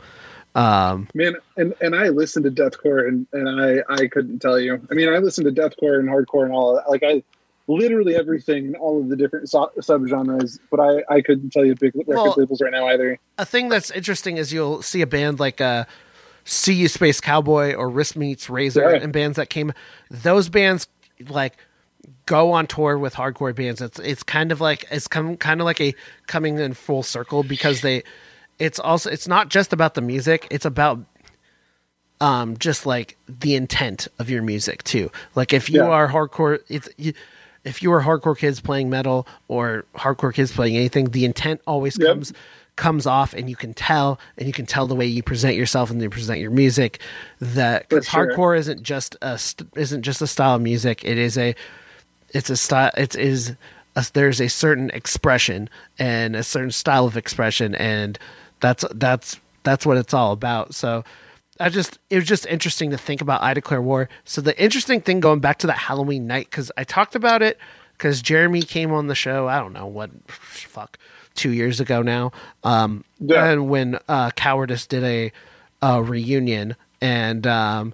Um, Man, and, and I listened to deathcore and, and I, I couldn't tell you. I mean, I listened to deathcore and hardcore and all that. Like I literally everything, all of the different so- subgenres, but I, I couldn't tell you big record Well- labels right now either. a thing that's interesting is you'll see a band like uh, See You Space Cowboy or Wrist Meets Razor Yeah. and bands that came. Those bands like go on tour with hardcore bands. It's it's kind of like it's come kind of like a coming in full circle because they. It's also it's not just about the music. It's about um just like the intent of your music too. Like if you Yeah. are hardcore, it's. You, if you are hardcore kids playing metal or hardcore kids playing anything, the intent always Yep. comes comes off and you can tell and you can tell the way you present yourself and you present your music that because sure. hardcore isn't just a st- isn't just a style of music it is a it's a style it is a, there's a certain expression and a certain style of expression and that's that's that's what it's all about so I just it was just interesting to think about I declare war. So the interesting thing going back to that Halloween night because I talked about it because Jeremy came on the show. I don't know what fuck two years ago now. Um, Yeah. and when uh, Cowardice did a, a reunion and um,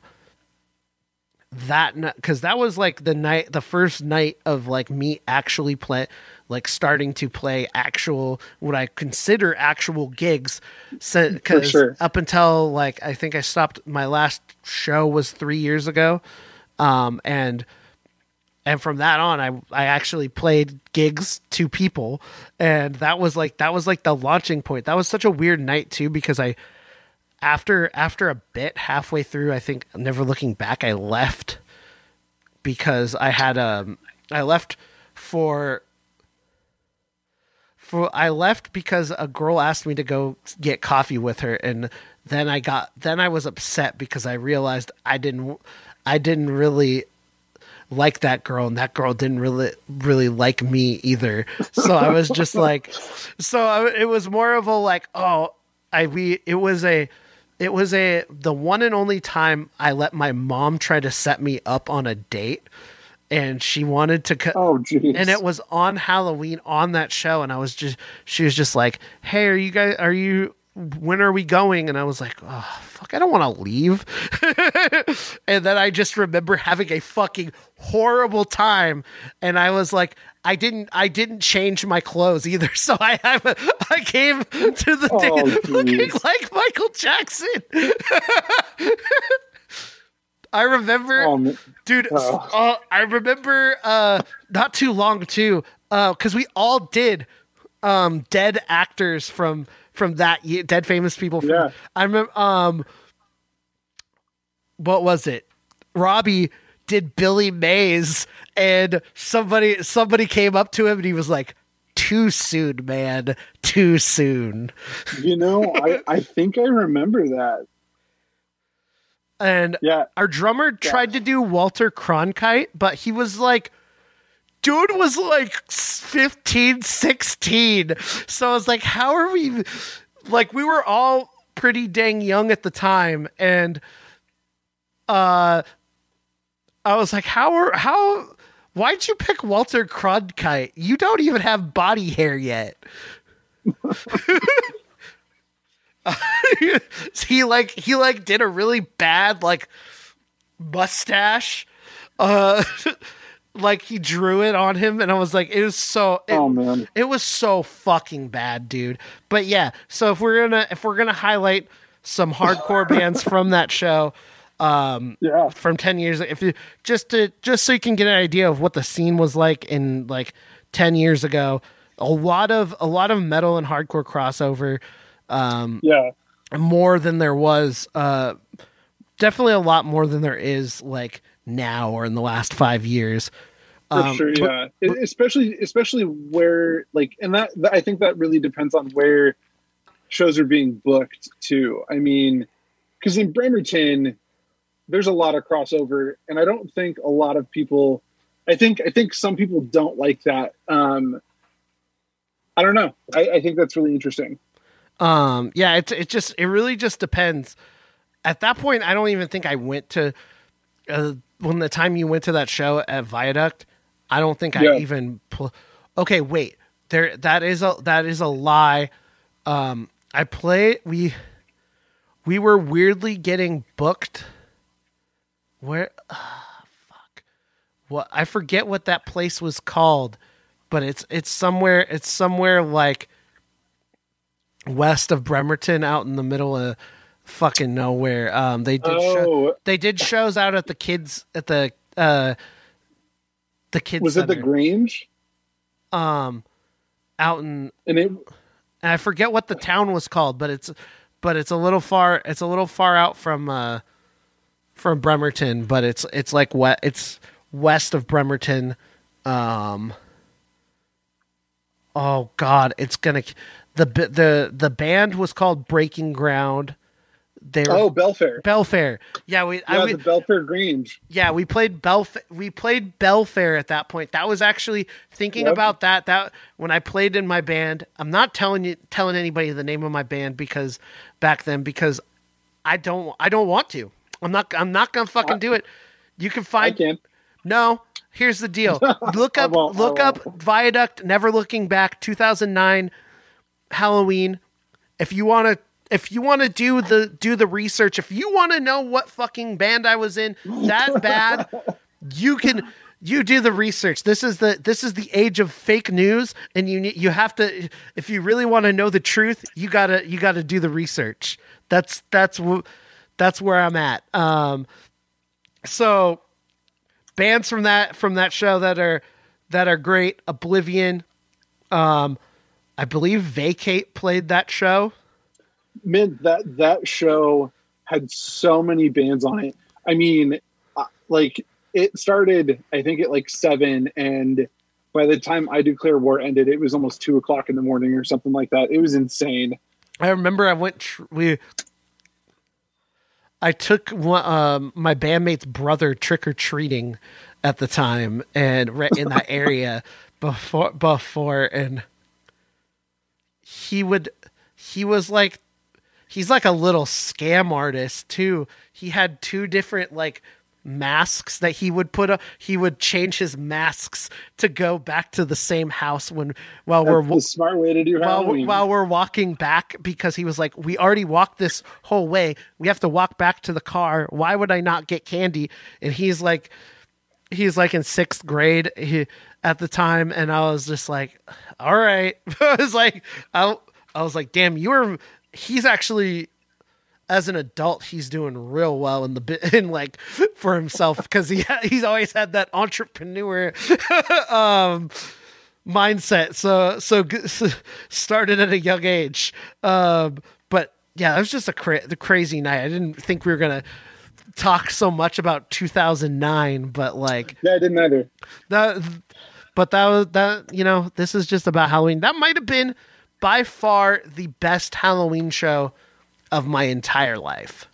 that because that was like the night the first night of like me actually play like starting to play actual what i consider actual gigs because sure. up until like i think i stopped my last show was three years ago um and and from that on i i actually played gigs to people and that was like that was like the launching point that was such a weird night too because i after after a bit halfway through i think never looking back i left because i had um i left for for i left because a girl asked me to go get coffee with her and then i got then i was upset because i realized i didn't i didn't really like that girl and that girl didn't really really like me either. So i was just like so I, it was more of a like oh i we it was a it was a the one and only time i let my mom try to set me up on a date and she wanted to co- Oh, geez. and it was on halloween on that show and i was just she was just like hey are you guys are you when are we going and i was like oh fuck i don't want to leave. And then i just remember having a fucking horrible time and i was like i didn't i didn't change my clothes either. So i i, I came to the Oh, day looking like michael jackson. I remember Oh, dude Oh. uh, i remember uh not too long too uh because we all did um dead actors from from that year dead famous people from, Yeah. i remember um what was it robbie did billy mays and somebody somebody came up to him and he was like too soon man too soon You know, I, I think I remember that. and Yeah. our drummer tried to do Walter Cronkite, but he was like, dude was like 15, 16. So I was like, how are we? Like, we were all pretty dang young at the time. And, uh, I was like, how are, how, why'd you pick Walter Cronkite? You don't even have body hair yet. he like he like did a really bad like mustache uh like he drew it on him and i was like it was so it, Oh, man. it was so fucking bad dude but yeah so if we're gonna if we're gonna highlight some hardcore bands from that show um Yeah. from 10 years if you just to just so you can get an idea of what the scene was like in like 10 years ago a lot of a lot of metal and hardcore crossover um Yeah. more than there was uh definitely a lot more than there is like now or in the last 5 years For Um, sure, but- yeah. Especially, especially where, like, and that, that I think that really depends on where shows are being booked too. I mean, because in Bremerton, there's a lot of crossover, and I don't think a lot of people. I think I think some people don't like that. Um, I don't know. I, I think that's really interesting. Um, yeah, it's it just it really just depends. At that point, I don't even think I went to uh, when the time you went to that show at Viaduct. I don't think Yeah. I even. Pl- okay, wait. There, that is a that is a lie. Um, I play we we were weirdly getting booked. Where, ah, fuck, what I forget what that place was called, but it's it's somewhere it's somewhere like west of Bremerton, out in the middle of fucking nowhere. Um, they did show, Oh, they did shows out at the kids at the uh the kids was it the. Grange? um out in And it and I forget what the town was called, but it's but it's a little far it's a little far out from uh from Bremerton, but it's it's like what it's west of Bremerton. Um Oh god, it's to the the the band was called Breaking Ground. They were oh Belfair. Belfair. Yeah, we I Yeah, we, the Belfair Grange. yeah, we played Belf we played Belfair at that point. That was actually thinking Yep. about that that when I played in my band. I'm not telling you telling anybody the name of my band because back then because I don't I don't want to. I'm not I'm not to fucking do it. You can I find can. no. Here's the deal. Look up look up. Viaduct Never Looking Back 2009 Halloween. If you want to if you want to do the do the research, if you want to know what fucking band I was in that bad, you can you do the research. This is the this is the age of fake news and you you have to if you really want to know the truth, you got to you got to do the research. That's that's wh- that's where I'm at. Um so bands from that from that show that are that are great oblivion um i believe vacate played that show Man, that that show had so many bands on it. I mean, uh, like it started, I think at like seven, and by the time I declare war ended, it was almost two o'clock in the morning or something like that. It was insane. i remember i went tr- we i took one, um, my bandmate's brother trick-or-treating at the time and right in that area before before and he would he was like he's like a little scam artist too. He had two different like masks that he would put up. He would change his masks to go back to the same house when while we're smart way to do while, Halloween. while we're walking back because he was like, we already walked this whole way. We have to walk back to the car. Why would I not get candy? And he's like, he's like in sixth grade he, at the time, and I was just like, all right. I was like, I, I was like, damn, you're. He's actually as an adult, he's doing real well in the bit in like for himself because he he's always had that entrepreneur um, mindset. So so started at a young age. Um, but yeah, it was just a cra- the crazy night. I didn't think we were gonna talk so much about 2009, but like yeah, I didn't either. that. But that was that. You know, this is just about Halloween. That might have been by far the best Halloween show of my entire life.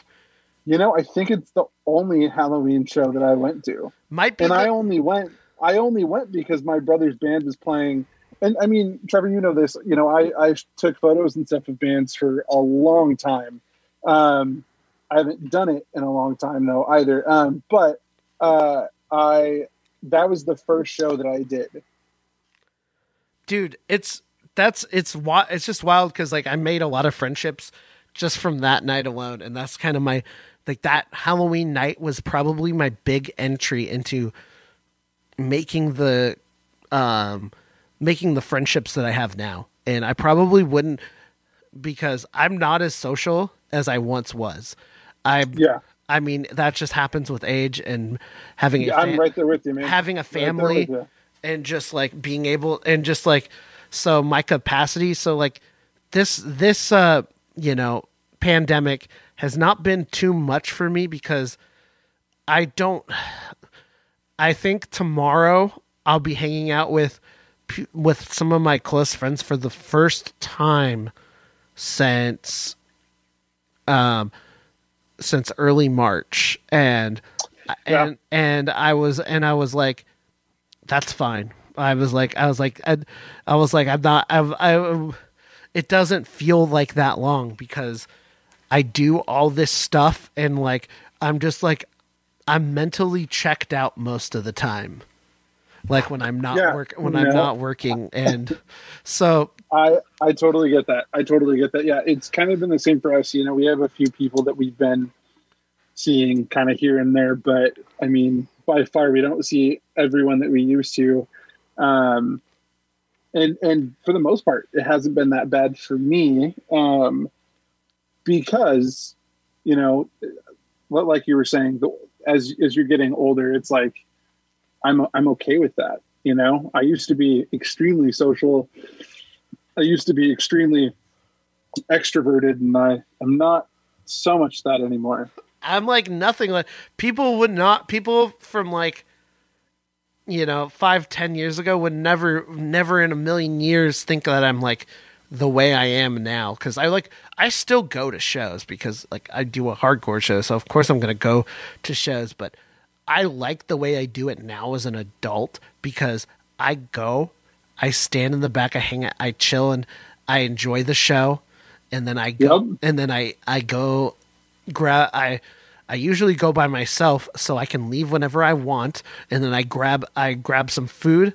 You know, I think it's the only Halloween show that I went to. Might be and the- I only went I only went because my brother's band was playing and I mean Trevor you know this you know I I took photos and stuff of bands for a long time um I haven't done it in a long time though either um but uh I that was the first show that I did dude it's that's it's it's just wild because like i made a lot of friendships just from that night alone. And that's kind of my like that halloween night was probably my big entry into making the um making the friendships that i have now. And i probably wouldn't because i'm not as social as i once was. I yeah. I mean that just happens with age and having a yeah, I'm right there with you man. having a family you. and just like being able and just like so my capacity so like this this uh you know pandemic has not been too much for me because i don't i think tomorrow i'll be hanging out with with some of my close friends for the first time since um since early march and Yeah. and and i was and i was like that's fine. I was like, I was like, I, I was like, I'm not, I've, I, it doesn't feel like that long because I do all this stuff and like, I'm just like, I'm mentally checked out most of the time. like when I'm not Yeah, work when no. I'm not working, and so I I totally get that. I totally get that. Yeah, it's kind of been the same for us. You know, we have a few people that we've been seeing kind of here and there, but I mean, by far we don't see everyone that we used to. Um, and and for the most part, it hasn't been that bad for me um, because you know, like you were saying, the, as as you're getting older, it's like I'm I'm okay with that. You know, I used to be extremely social. I used to be extremely extroverted, and I am not so much that anymore. I'm like nothing like people would not people from like you know five ten years ago would never never in a million years think that I'm like the way I am now because I like I still go to shows because like I do a hardcore show so of course I'm gonna go to shows but I like the way I do it now as an adult because I go I stand in the back I hang out I chill and I enjoy the show and then I go Yep. and then I I go grab I I usually go by myself so I can leave whenever I want and then I grab I grab some food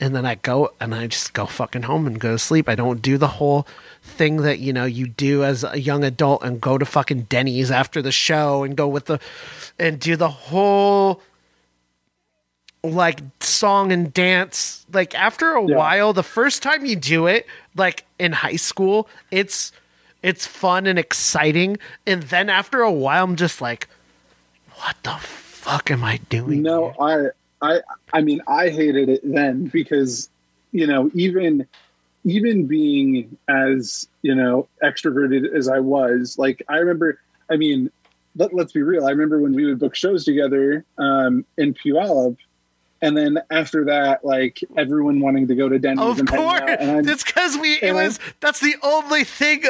and then I go and I just go fucking home and go to sleep. I don't do the whole thing that you know you do as a young adult and go to fucking Denny's after the show and go with the and do the whole like song and dance like after a Yeah. while the first time you do it like in high school it's it's fun and exciting and then after a while i'm just like what the fuck am i doing No, here? I, I, I mean, I hated it then because, you know, even, even being as you know extroverted as I was, like I remember. I mean, let, let's be real. I remember when we would book shows together um, in Puyallup, and then after that, like everyone wanting to go to Denny's. Of course, it's because we. It was that's the only thing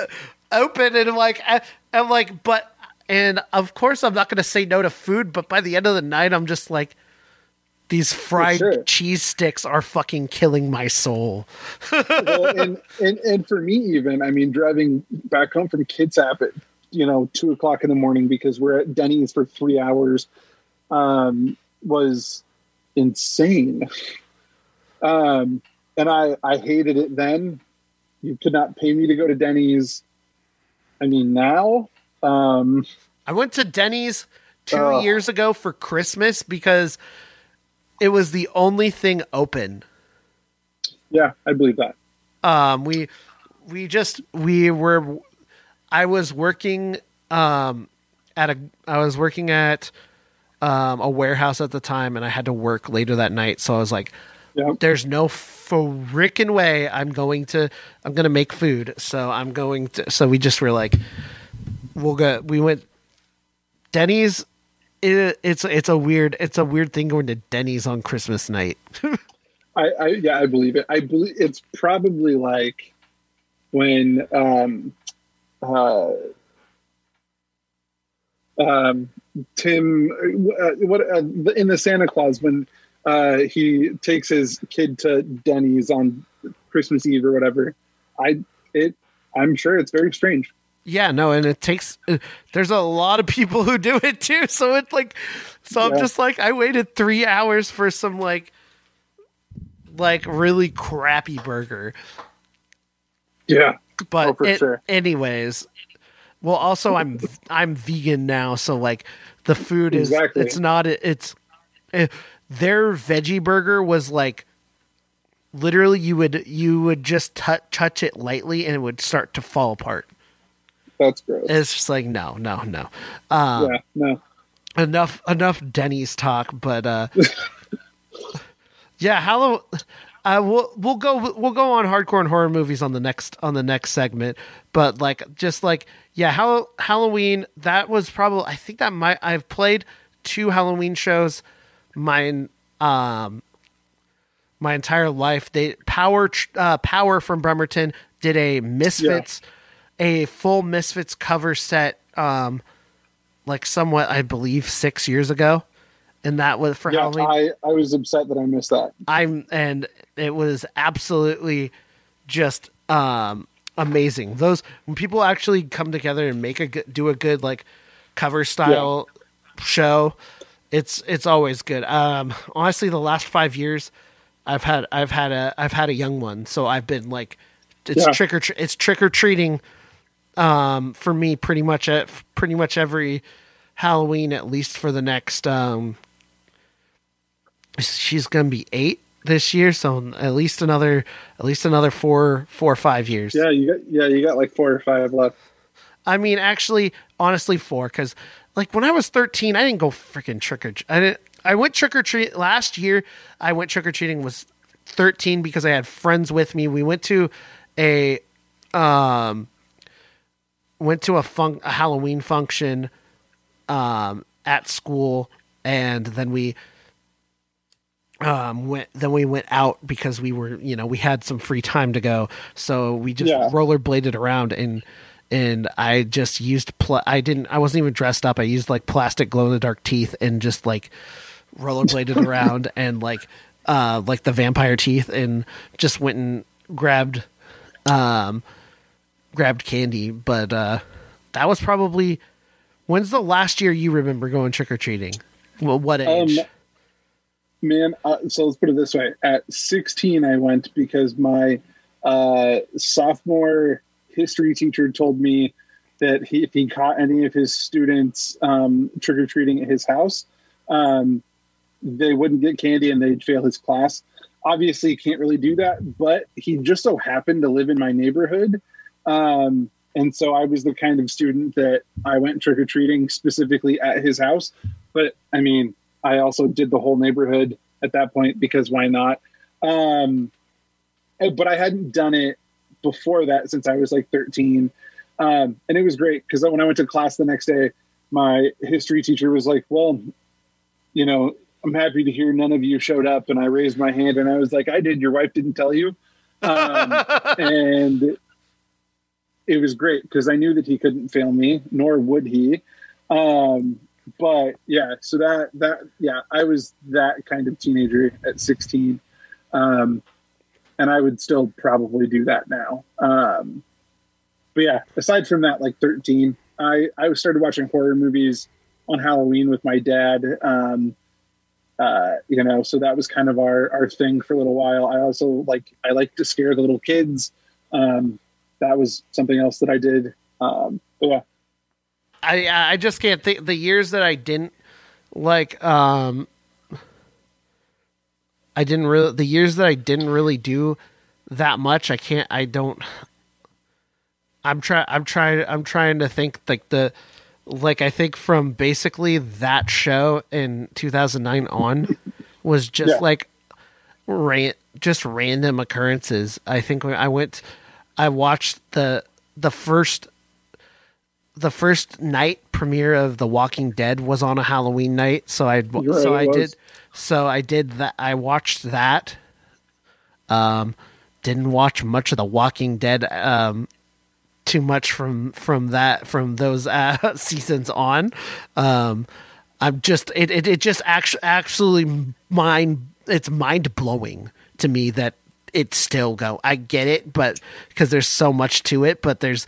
open, and I'm like, I'm like, but, and of course, I'm not going to say no to food. But by the end of the night, I'm just like, these fried sure. cheese sticks are fucking killing my soul. well, and, and and for me even i mean driving back home from kitsap at you know two o'clock in the morning because we're at denny's for three hours um was insane um and i i hated it then you could not pay me to go to denny's i mean now um I went to Denny's two Oh. years ago for Christmas because it was the only thing open. yeah i believe that um we we just we were i was working um at a i was working at um a warehouse at the time and i had to work later that night so i was like yeah there's no frickin' way i'm going to i'm gonna make food so i'm going to so we just were like we'll go we went denny's it, it's it's a weird it's a weird thing going to denny's on christmas night I, I yeah, I believe it. I believe it's probably like when um uh um Tim uh, what uh, in the Santa Claus when uh he takes his kid to Denny's on Christmas Eve or whatever. I it I'm sure it's very strange. Yeah, no, and it takes. uh, There's a lot of people who do it too, so it's like, so I'm just like, I waited three hours for some like, like really crappy burger, Yeah. but Oh, for it- sure. anyways. Well, also I'm I'm vegan now, so like the food is Exactly. it's not it's their veggie burger was like literally you would you would just tou- touch it lightly and it would start to fall apart. That's gross. It's just like no, no, no. Um, yeah, no. enough enough Denny's talk, but uh yeah, Hallow uh we'll we'll go we'll go on hardcore and horror movies on the next on the next segment, but like just like yeah, Hall- Halloween that was probably I think that might I've played two Halloween shows mine um my entire life. They Power uh, Power from Bremerton did a Misfits a full Misfits cover set um like somewhat I believe 6 years ago. And that was for Yeah, Halloween. I, I was upset that I missed that. I'm and it was absolutely just um amazing. Those when people actually come together and make a good, do a good like cover style show, it's it's always good. Um honestly the last 5 years I've had I've had a I've had a young one, so I've been like it's Yeah. trick or tr- it's trick or treating um for me pretty much at pretty much every Halloween at least for the next um she's going to be 8 this year, so at least another at least another 4 4 or 5 years. Yeah, you got yeah, you got like four or five left. I mean, actually, honestly, four because like when I was thirteen, I didn't go freaking trick or I didn't. I went trick or treat last year. I went trick or treating was thirteen because I had friends with me. We went to a um went to a fun a Halloween function um at school, and then we um went then we went out because we were you know we had some free time to go so we just Yeah. rollerbladed around and and I just used pl- I didn't I wasn't even dressed up. I used like plastic glow in the dark teeth and just like rollerbladed around and like uh like the vampire teeth and just went and grabbed um grabbed candy. But uh that was probably when's the last year you remember going trick or treating well what age? Um, Man, uh, so let's put it this way: at 16, I went because my uh, sophomore history teacher told me that he, if he caught any of his students um, trick or treating at his house, um, they wouldn't get candy and they'd fail his class. Obviously, can't really do that, but he just so happened to live in my neighborhood. Um, and so I was the kind of student that I went trick or treating specifically at his house. But I mean, I also did the whole neighborhood at that point because why not? Um, eh, but I hadn't done it before that since I was like 13. Um, and it was great because when I went to class the next day, my history teacher was like, Well, you know, I'm happy to hear none of you showed up. And I raised my hand and I was like, I did. Your wife didn't tell you. Um, and it was great because I knew that he couldn't fail me, nor would he. Um, but yeah, so that that yeah, I was that kind of teenager at 16, um, and I would still probably do that now. Um, but yeah, aside from that, like 13, I I started watching horror movies on Halloween with my dad. Um, uh, you know, so that was kind of our our thing for a little while. I also like I like to scare the little kids. Um, that was something else that I did. Um, yeah, I I just can't think the years that I didn't like um I didn't really the years that I didn't really do that much I can't I don't I'm trying I'm trying I'm trying to think like the like I think from basically that show in 2009 on was just Yeah. like ran just random occurrences. I think when I went I watched the the first the first night premiere of The Walking Dead was on a Halloween night, so I right, so I was. did so I did that. I watched that. Um, didn't watch much of The Walking Dead. Um, too much from from that from those uh, seasons on. Um, I'm just it it, it just actually absolutely mind it's mind blowing to me that it's still go. I get it, but because there's so much to it, but there's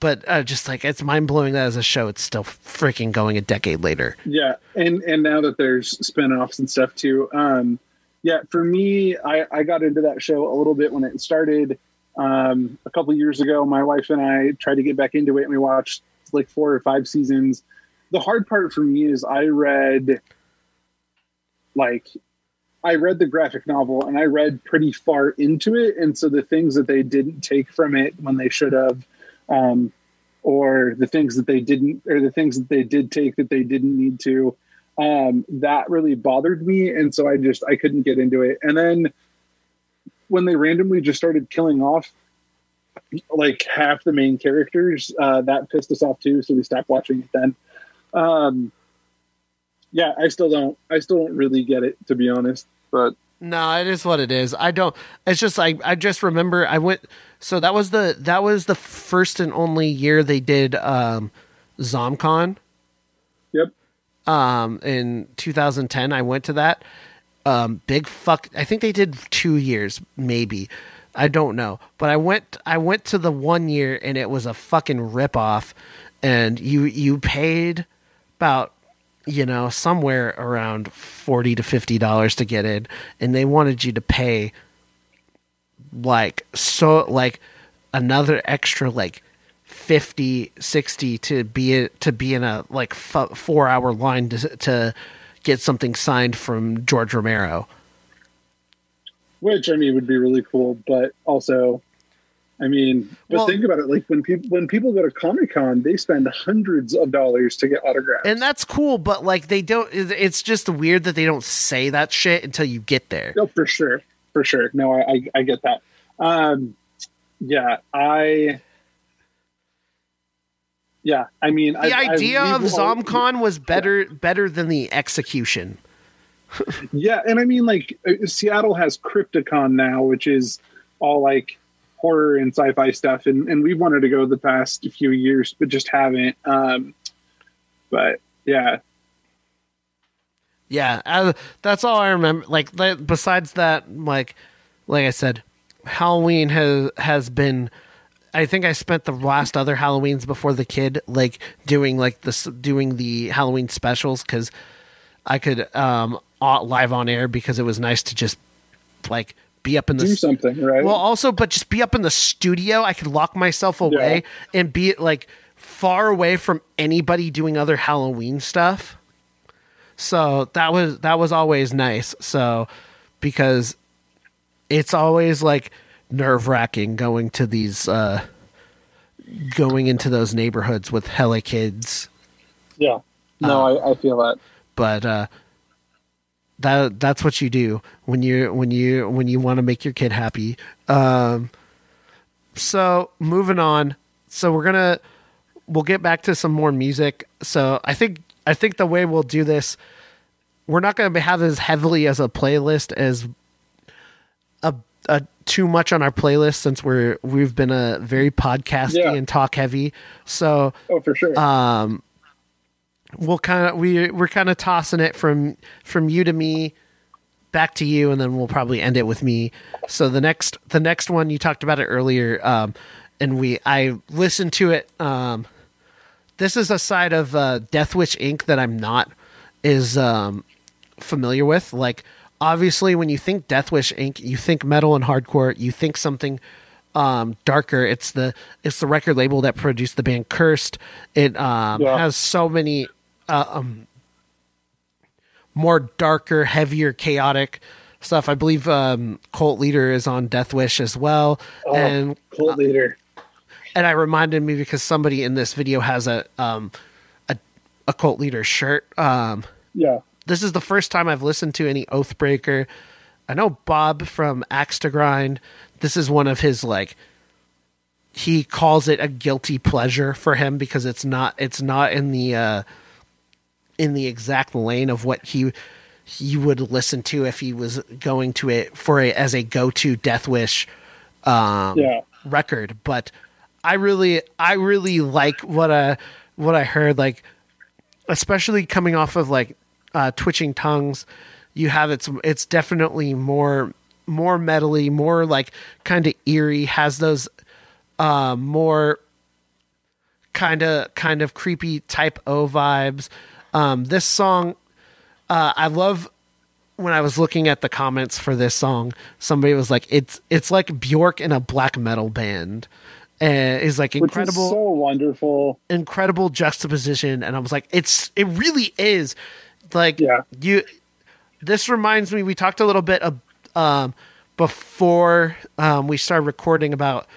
but uh, just like it's mind blowing that as a show, it's still freaking going a decade later. Yeah, and and now that there's spin-offs and stuff too. Um, yeah, for me, I, I got into that show a little bit when it started um, a couple years ago. My wife and I tried to get back into it, and we watched like four or five seasons. The hard part for me is I read like I read the graphic novel and I read pretty far into it, and so the things that they didn't take from it when they should have, um, or the things that they didn't, or the things that they did take that they didn't need to, um, that really bothered me, and so I just I couldn't get into it. And then when they randomly just started killing off like half the main characters, uh, that pissed us off too, so we stopped watching it then. Um, yeah, I still don't. I still don't really get it to be honest. But No, it is what it is. I don't. It's just like I just remember I went. So that was the that was the first and only year they did um, ZomCon. yep, Um, in 2010, I went to that. Um, big fuck. I think they did two years, maybe. I don't know, but I went. I went to the one year, and it was a fucking rip off. And you you paid about you know, somewhere around 40 to 50 dollars to get in and they wanted you to pay like so like another extra like 50 60 to be to be in a like f- 4 hour line to to get something signed from George Romero. Which I mean would be really cool, but also I mean, but Well- think about it. Like when people when people go to Comic Con, they spend hundreds of dollars to get autographs. And that's cool, but like they don't it's just weird that they don't say that shit until you get there. No, for sure, for sure. No, I I, I get that. Um, yeah, I. Yeah, I mean, The I, idea I, of all- ZomCon was better better than the execution. Yeah, and I mean, like uh, Seattle has Crypticon now, which is all like horror and sci-fi stuff, and and we've wanted to go the past few years, but just haven't. Um, but yeah, Yeah, that's all I remember. Like, besides that, like, like I said, Halloween has has been. I think I spent the last other Halloweens before the kid, like doing like this, doing the Halloween specials because I could um live on air because it was nice to just like be up in the do something, right? well, also, but just be up in the studio. I could lock myself away and be like far away from anybody doing other Halloween stuff. So that was that was always nice. So because it's always like nerve wracking going to these uh going into those neighborhoods with hella kids. yeah. No, I, I feel that. But uh that that's what you do when you when you when you want to make your kid happy. Um so moving on. So we're gonna we'll get back to some more music. So I think I think the way we'll do this, we're not gonna have as heavily as a playlist as a, a too much on our playlist since we're we've been a very podcasty Yeah. and talk heavy. So Oh, for sure. um we'll kind of we we're kind of tossing it from from you to me back to you and then we'll probably end it with me. So the next the next one you talked about it earlier um and we i listened to it um this is a side of uh death wish inc. that i'm not is um familiar with. Like obviously when you think death wish inc. you think metal and hardcore you think something um darker. It's the it's the record label that produced the band cursed. It um Yeah. has so many uh, um more darker heavier chaotic stuff i believe um cult leader is on death wish as well oh, and cult leader. and I reminded me because somebody in this video has a um a, a cult leader shirt um Yeah. this is the first time I've listened to any Oathbreaker. I know Bob from Axe to Grind. This is one of his like he calls it a guilty pleasure for him because it's not it's not in the uh in the exact lane of what he he would listen to if he was going to it for a as a go-to death wish um Yeah. record but i really i really like what i what i heard like especially coming off of like uh twitching tongues you have it's it's definitely more more metally more like kind of eerie has those uh more kind of kind of creepy type o vibes um this song uh i love when I was looking at the comments for this song, somebody was like, "It's it's like Bjork in a black metal band," and it's like incredible, so wonderful. incredible juxtaposition. And I was like, "It's it really is." Like Yeah. you, this reminds me. We talked a little bit of, um, before um, we started recording about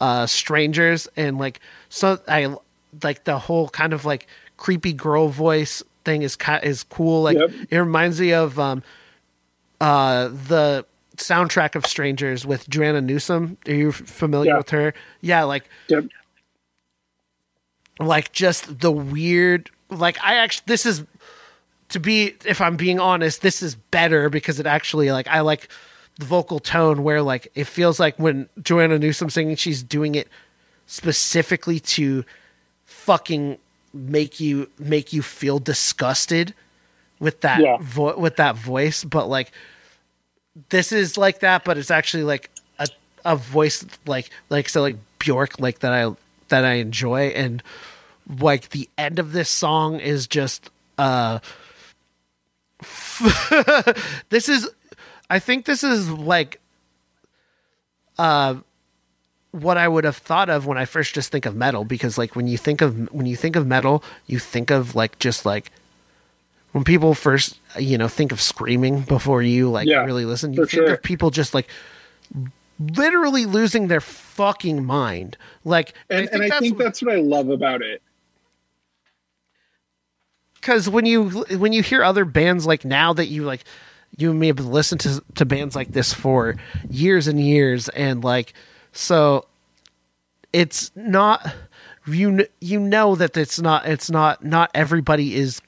uh, strangers and like so I like the whole kind of like creepy girl voice thing is is cool. Like Yep. it reminds me of um, uh, the soundtrack of Strangers with Joanna Newsom. Are you familiar Yeah. with her? Yeah, like Yep. like just the weird like I actually this is to be if I'm being honest, this is better because it actually like I like the vocal tone where like it feels like when Joanna Newsom singing she's doing it specifically to fucking make you make you feel disgusted with that Yeah. vo- with that voice but like this is like that but it's actually like a a voice like like so like Bjork like that I that I enjoy and like the end of this song is just uh this is I think this is like uh what I would have thought of when I first just think of metal because like when you think of when you think of metal, you think of like just like when people first you know think of screaming before you like Yeah, really listen, you think sure. of people just like literally losing their fucking mind. Like and and I think that's what I love about it. because when you when you hear other bands like now that you like you may have listened to to bands like this for years and years and like so it's not you you know that it's not it's not not everybody is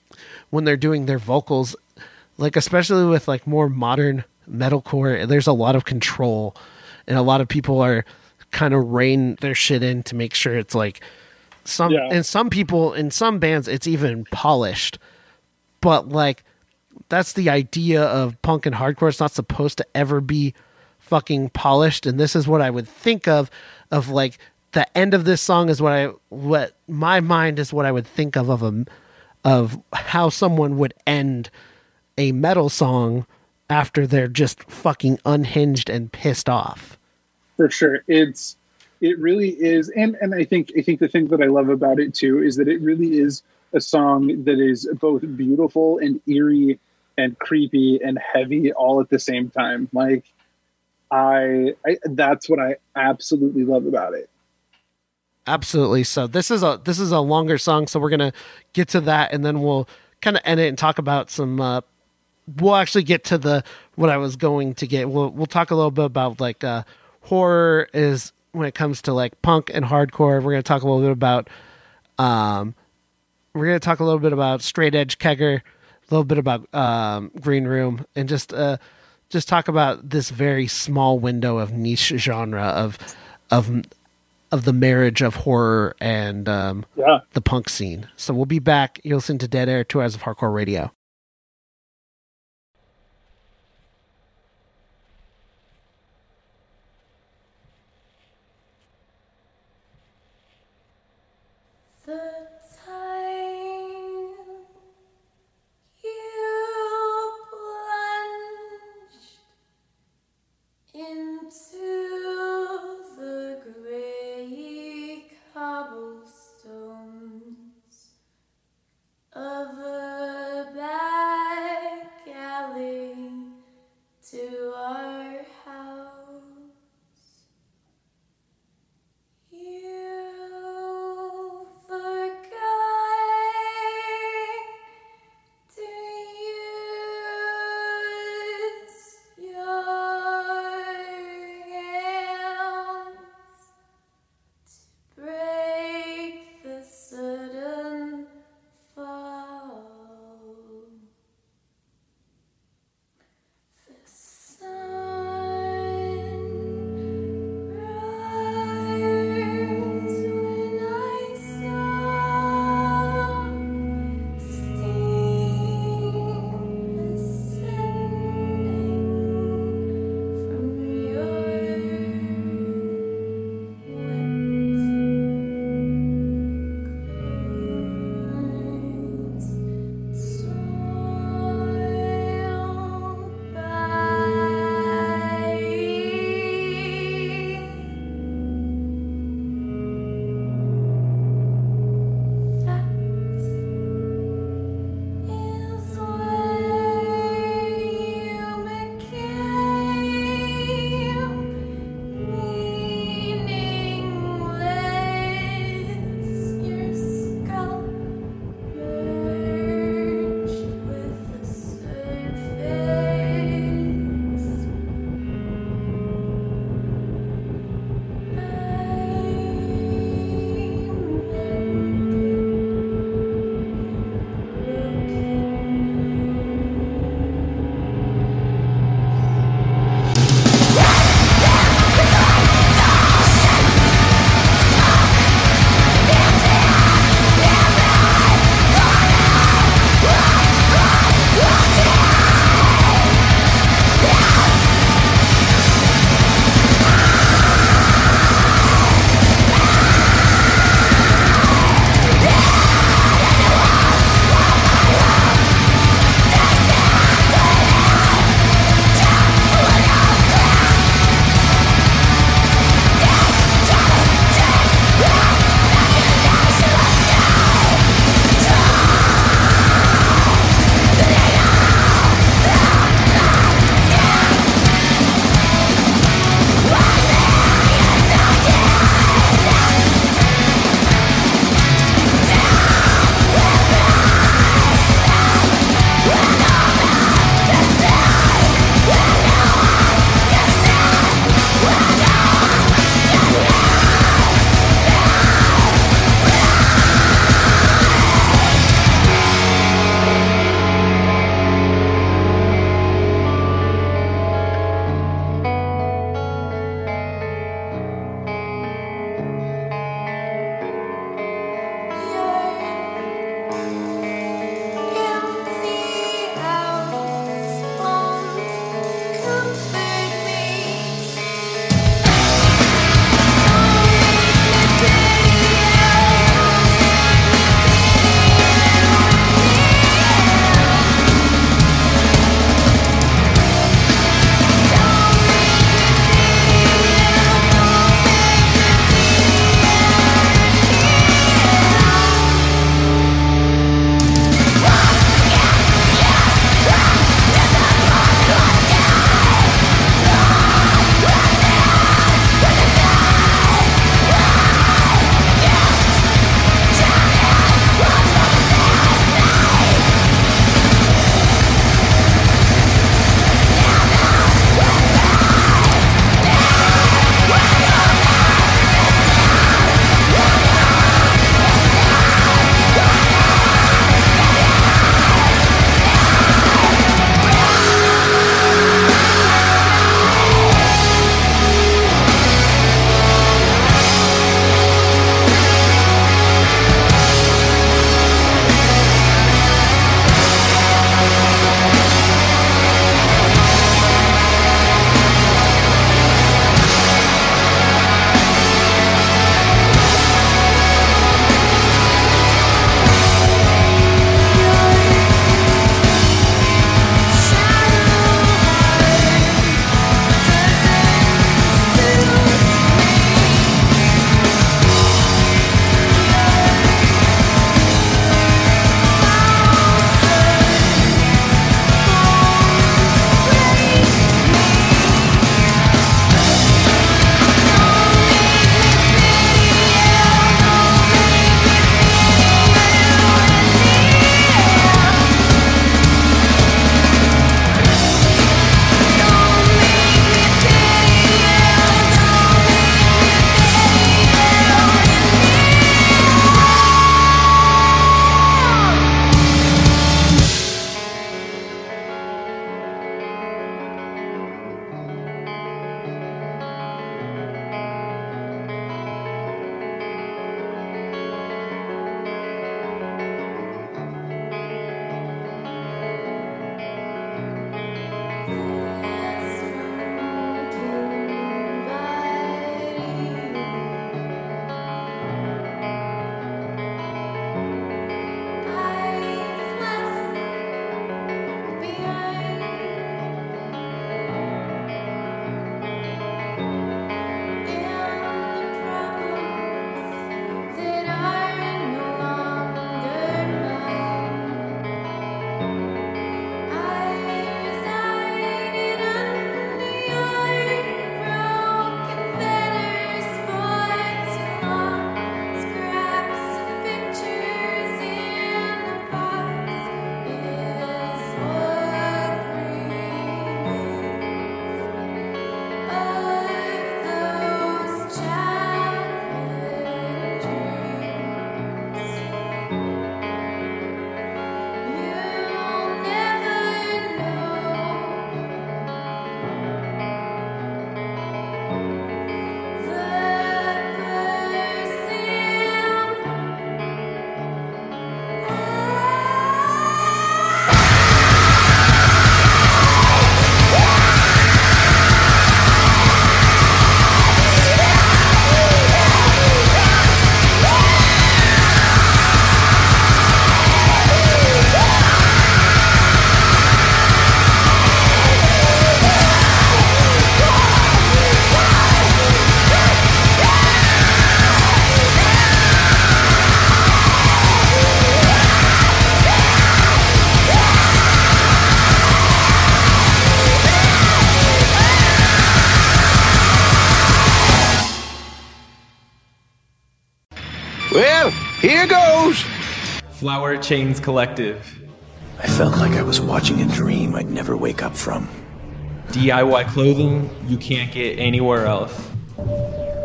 when they're doing their vocals like especially with like more modern metalcore there's a lot of control and a lot of people are kind of rein their shit in to make sure it's like some Yeah. and some people in some bands it's even polished but like that's the idea of punk and hardcore it's not supposed to ever be fucking polished and this is what i would think of of like the end of this song is what i what my mind is what i would think of of a of how someone would end a metal song after they're just fucking unhinged and pissed off. For sure. It's it really is and and i think i think the thing that i love about it too is that it really is a song that is both beautiful and eerie and creepy and heavy all at the same time. Like i, I that's what i absolutely love about it Absolutely. So this is a this is a longer song, so we're gonna get to that, and then we'll kind of end it and talk about some. Uh, we'll actually get to the what I was going to get. We'll we'll talk a little bit about like uh, horror is when it comes to like punk and hardcore. We're gonna talk a little bit about. Um, we're gonna talk a little bit about straight edge kegger, a little bit about um, green room, and just uh, just talk about this very small window of niche genre of of of the marriage of horror and um, yeah the punk scene. So we'll be back. You'll listen to Dead Air, two hours of hardcore radio. Flower Chains Collective. I felt like I was watching a dream I'd never wake up from. DIY clothing you can't get anywhere else.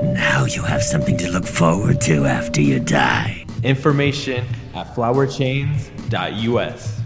Now you have something to look forward to after you die. Information at flowerchains.us.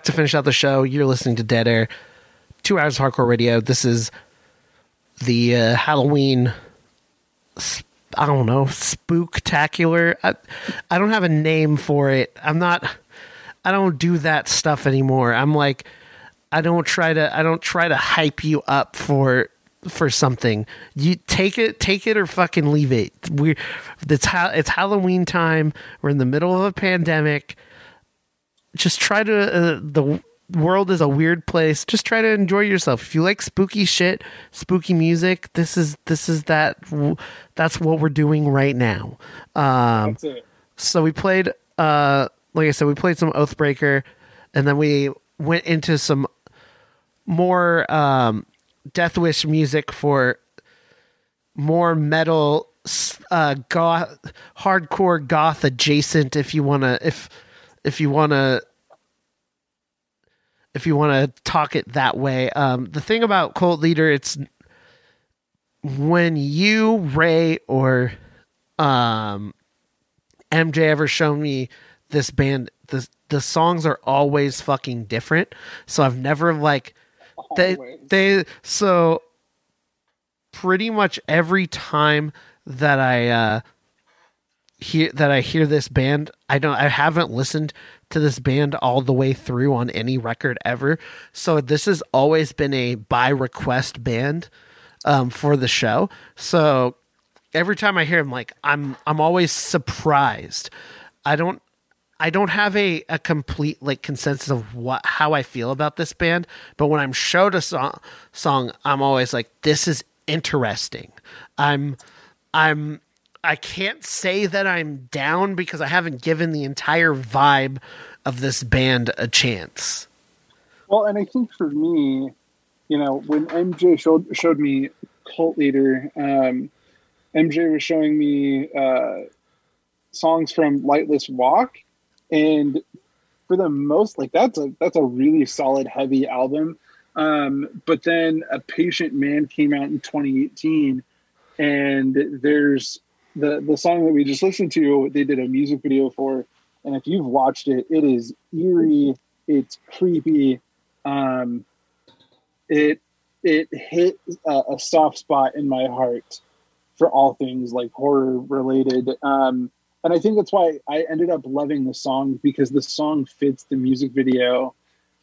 back to finish out the show. You're listening to Dead Air, two hours of hardcore radio. This is the uh, Halloween. I don't know, spooktacular. I, I don't have a name for it. I'm not. I don't do that stuff anymore. I'm like, I don't try to. I don't try to hype you up for for something. You take it, take it, or fucking leave it. We, it's ha- it's Halloween time. We're in the middle of a pandemic just try to uh, the world is a weird place. Just try to enjoy yourself. If you like spooky shit spooky music this is this is that that's what we're doing right now. Um That's it. so we played uh like i said we played some oathbreaker and then we went into some more um Deathwish music for more metal uh goth hardcore goth adjacent if you want to if if you want to if you want to talk it that way um the thing about cult leader it's when you ray or um mj ever show me this band the the songs are always fucking different so i've never like they Always. they so pretty much every time that i uh hear that I hear this band. I don't I haven't listened to this band all the way through on any record ever. So this has always been a by request band um for the show. So every time I hear them like I'm I'm always surprised. I don't I don't have a, a complete like consensus of what how I feel about this band, but when I'm showed a song song, I'm always like, this is interesting. I'm I'm I can't say that I'm down because I haven't given the entire vibe of this band a chance. Well, and I think for me, you know, when MJ showed showed me Cult Leader, um, MJ was showing me uh, songs from Lightless Walk, and for the most, like that's a that's a really solid, heavy album. Um, but then A Patient Man came out in 2018, and there's the the song that we just listened to. They did a music video for, and if you've watched it, it is eerie. It's creepy um, it it hit a, a soft spot in my heart for all things like horror related um, and i think that's why i ended up loving the song because the song fits the music video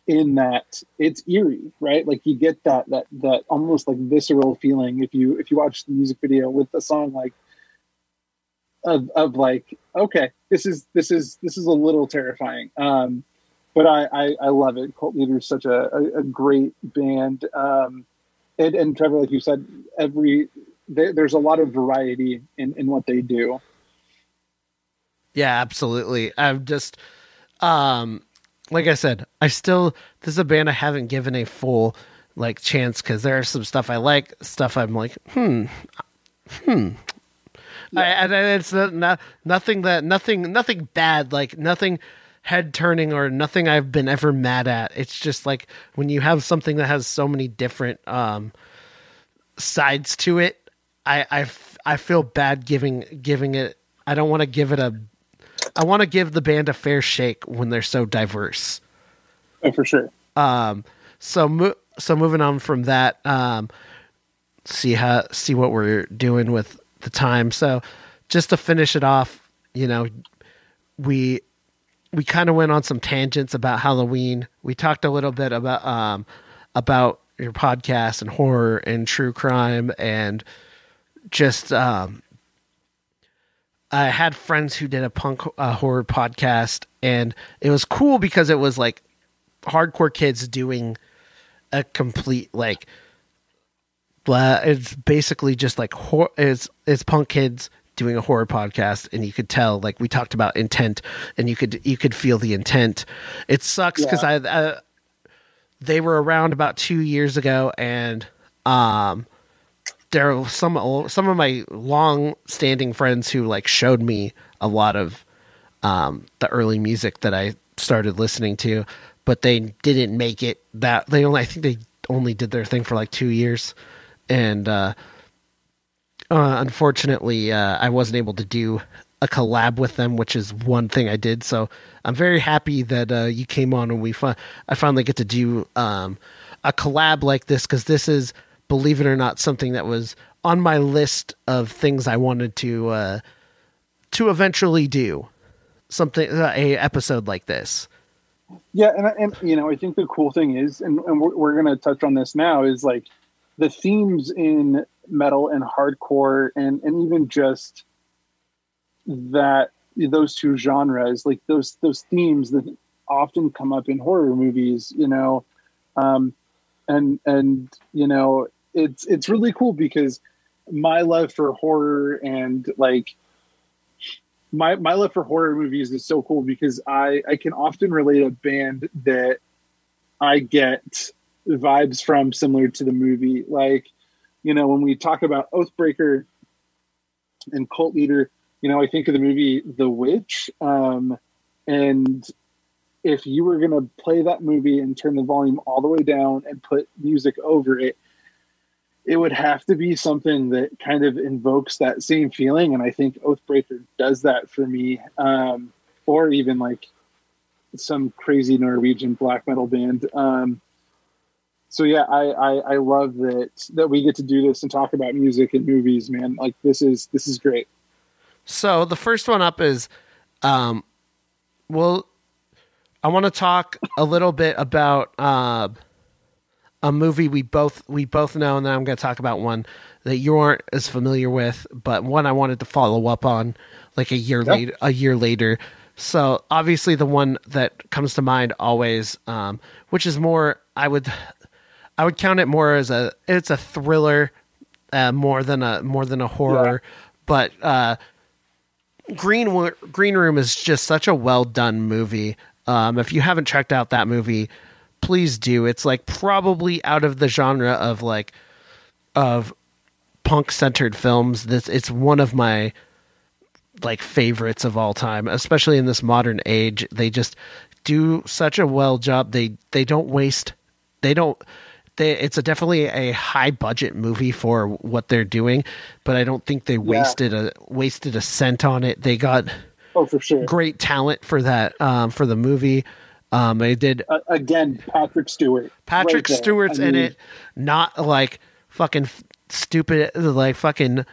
in that it's eerie right like you get that that that almost like visceral feeling if you if you watch the music video with the song like of, of like okay this is this is this is a little terrifying um but I, I, I love it. Cult Leader is such a, a, a great band. Um, and, and Trevor, like you said, every there, there's a lot of variety in, in what they do. Yeah, absolutely. I'm just um like I said, I still this is a band I haven't given a full like chance because there's some stuff I like, stuff I'm like, hmm, hmm. I, and it's not, not nothing that nothing nothing bad like nothing head turning or nothing I've been ever mad at. It's just like when you have something that has so many different um sides to it, I I, f- I feel bad giving giving it. I don't want to give it a. I want to give the band a fair shake when they're so diverse. Oh, for sure. Um, so mo- so moving on from that, um, see how see what we're doing with the time. So just to finish it off, you know, we we kind of went on some tangents about Halloween. We talked a little bit about um about your podcast and horror and true crime and just um I had friends who did a punk uh, horror podcast and it was cool because it was like hardcore kids doing a complete like blah it's basically just like hor- it's it's punk kids doing a horror podcast and you could tell like we talked about intent and you could you could feel the intent. It sucks because i uh, they were around about two years ago and um there are some some of my long standing friends who like showed me a lot of um the early music that i started listening to but they didn't make it that they only i think they only did their thing for like two years and uh uh, unfortunately, uh, I wasn't able to do a collab with them, which is one thing I did. So I'm very happy that uh, you came on and we fi- I finally get to do um, a collab like this because this is, believe it or not, something that was on my list of things I wanted to uh, to eventually do. Something uh, a episode like this. Yeah, and and you know, I think the cool thing is, and, and we're, we're going to touch on this now, is like the themes in metal and hardcore, and and even just that those two genres, like those those themes that often come up in horror movies, you know, um, and and you know, it's it's really cool because my love for horror and like my my love for horror movies is so cool because I I can often relate a band that I get vibes from similar to the movie. Like, you know, when we talk about Oathbreaker and Cult Leader, you know, I think of the movie The Witch. Um, and if you were going to play that movie and turn the volume all the way down and put music over it, it would have to be something that kind of invokes that same feeling. And I think Oathbreaker does that for me. Um, or even like some crazy Norwegian black metal band. Um, so yeah, I, I, I love that that we get to do this and talk about music and movies, man. Like this is this is great. So the first one up is, um, well, I want to talk a little bit about uh, a movie we both we both know, and then I'm going to talk about one that you aren't as familiar with, but one I wanted to follow up on like a year later. A year later. So obviously the one that comes to mind always, um, which is more, I would, I would count it more as a it's a thriller, uh, more than a more than a horror, but uh, Green Green Room is just such a well done movie. Um, if you haven't checked out that movie, please do. It's like probably out of the genre of like of punk centered films. This it's one of my like favorites of all time, especially in this modern age. They just do such a well job. They they don't waste. They don't. They, it's a definitely a high budget movie for what they're doing, but I don't think they wasted a wasted a cent on it. They got Oh, for sure. great talent for that um, for the movie. Um, they did Uh, again, Patrick Stewart. Patrick right. Stewart's I in it, not like fucking stupid, like fucking,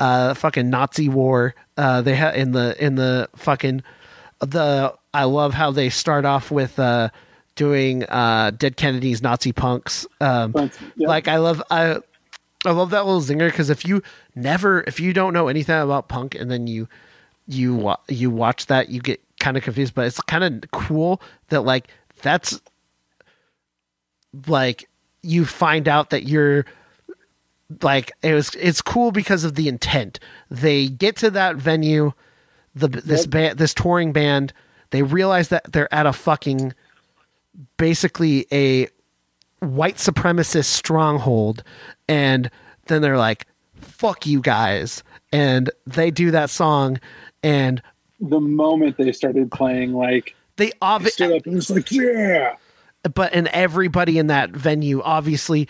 uh, fucking Nazi war. Uh, they have in the in the fucking the. I love how they start off with uh doing uh Dead Kennedys Nazi punks. Um, yep. like I love I. I love that little zinger because if you never, if you don't know anything about punk, and then you you you watch that, you get kind of confused. But it's kind of cool that like that's like you find out that you're like it was it's cool because of the intent they get to that venue the this Yep. band this touring band they realize that they're at a fucking basically a white supremacist stronghold and then they're like fuck you guys and they do that song and the moment they started playing, like they obviously stood up and was like, "Yeah." but and everybody in that venue obviously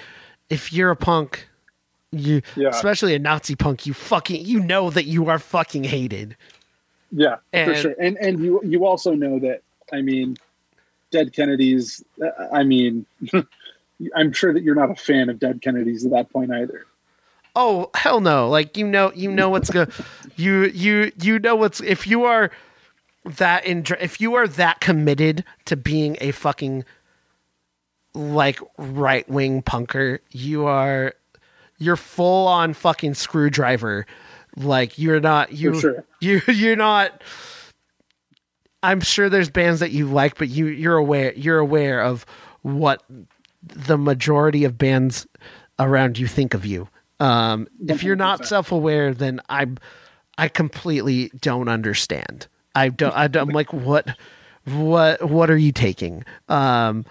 if you're a punk you Yeah. especially a nazi punk you fucking you know that you are fucking hated Yeah, And- for sure. And and you you also know that I mean, Dead Kennedys. uh, I mean, I'm sure that you're not a fan of Dead Kennedys at that point either. oh hell no like you know you know what's good you you you know what's if you are that in if you are that committed to being a fucking like right wing punker you are you're full on fucking Skrewdriver like you're not you sure. you you're not i'm sure there's bands that you like but you you're aware you're aware of what the majority of bands around you think of you. Um if you're not self-aware then i'm i completely don't understand. I don't I don't, i'm like what what what are you taking? Um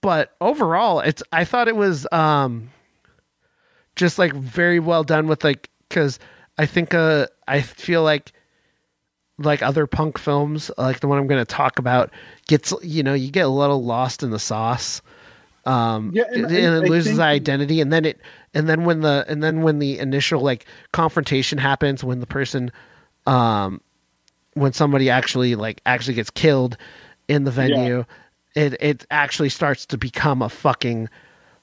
but overall it's i thought it was um just like very well done with like because i think uh i feel like like other punk films like the one i'm going to talk about gets you know you get a little lost in the sauce um Yeah, and, and it I- I loses identity and then it and then when the and then when the initial like confrontation happens when the person um, when somebody actually like actually gets killed in the venue, it it actually starts to become a fucking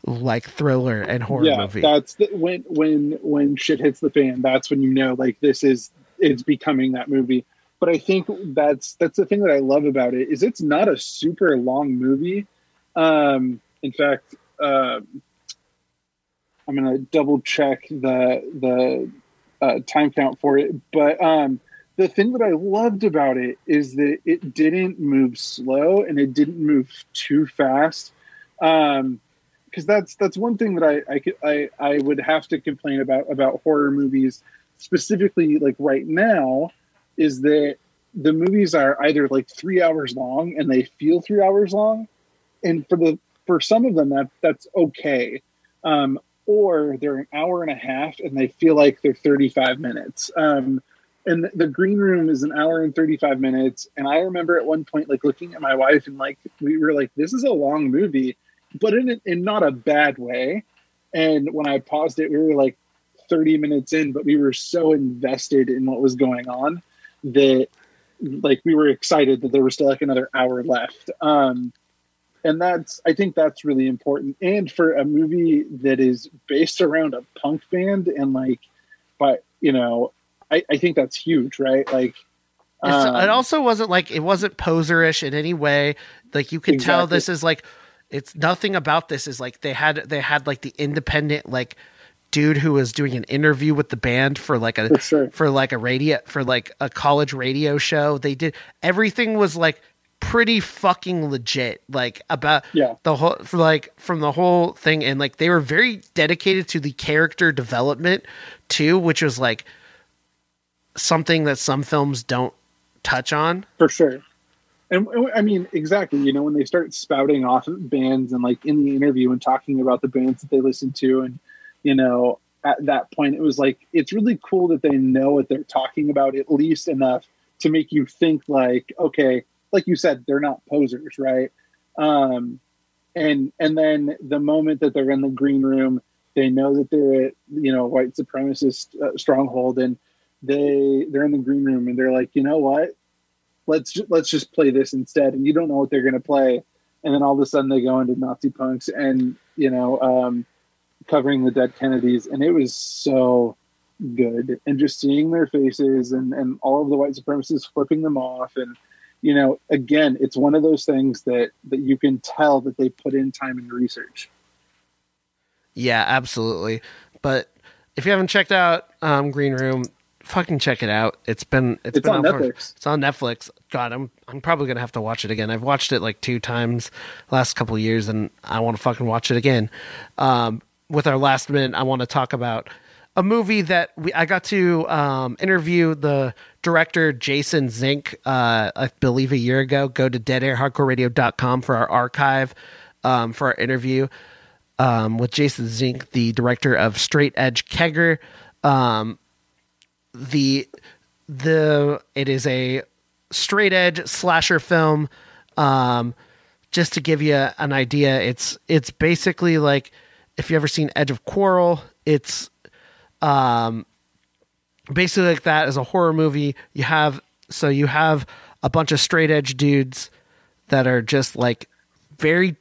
like thriller and horror yeah, movie. that's the, when when when shit hits the fan. That's when you know like this is it's becoming that movie. But I think that's that's the thing that I love about it is it's not a super long movie. Um, in fact, um, I'm gonna double check the the uh, time count for it. But um, the thing that I loved about it is that it didn't move slow and it didn't move too fast. Um, because that's that's one thing that I I, could, I I would have to complain about about horror movies specifically like right now is that the movies are either like three hours long and they feel three hours long, and for the for some of them that that's okay, um, or they're an hour and a half and they feel like they're thirty five minutes. Um, and the, green room is an hour and 35 minutes and i remember at one point like looking at my wife and like we were like this is a long movie but in in not a bad way. And when i paused it we were like 30 minutes in but we were so invested in what was going on that like we were excited that there was still like another hour left um and that's i think that's really important and for a movie that is based around a punk band and like but you know I, I think that's huge, right? Like, um, it also wasn't like it wasn't poserish in any way. Like you could tell this is like it's nothing about this is like they had they had like the independent like dude who was doing an interview with the band for like a For sure. for like a radio for like a college radio show. They did everything was like pretty fucking legit like about Yeah. the whole for like from the whole thing and like they were very dedicated to the character development too which was like something that some films don't touch on for sure. And and I mean, exactly. You know, when they start spouting off bands and like in the interview and talking about the bands that they listen to, and you know, at that point, it was like it's really cool that they know what they're talking about at least enough to make you think like, okay, like you said, they're not posers, right? Um, and and then the moment that they're in the green room, they know that they're at you know white supremacist uh, stronghold, and they they're in the green room and they're like, you know what? Let's let's just play this instead. And you don't know what they're going to play, and then all of a sudden they go into Nazi punks and you know um, covering the dead Kennedys, and it was so good. And just seeing their faces and and all of the white supremacists flipping them off, and you know, again, it's one of those things that that you can tell that they put in time and research. Yeah, absolutely. But if you haven't checked out um, Green Room, fucking check it out. It's been it's, It's been on out for- Netflix. it's on Netflix. God, I'm I'm probably gonna have to watch it again. I've watched it like two times last couple of years, and I want to fucking watch it again. Um, with our last minute, I want to talk about a movie that we I got to um, interview the director Jason Zink. Uh, I believe a year ago. Go to deadairhardcoreradio.com for our archive um, for our interview um, with Jason Zink, the director of Straight Edge Kegger. Um, the the it is a straight edge slasher film. Um, just to give you an idea, it's it's basically like if you ever seen Edge of Quarrel, it's um, basically like that as a horror movie. You have so you have a bunch of straight edge dudes that are just like very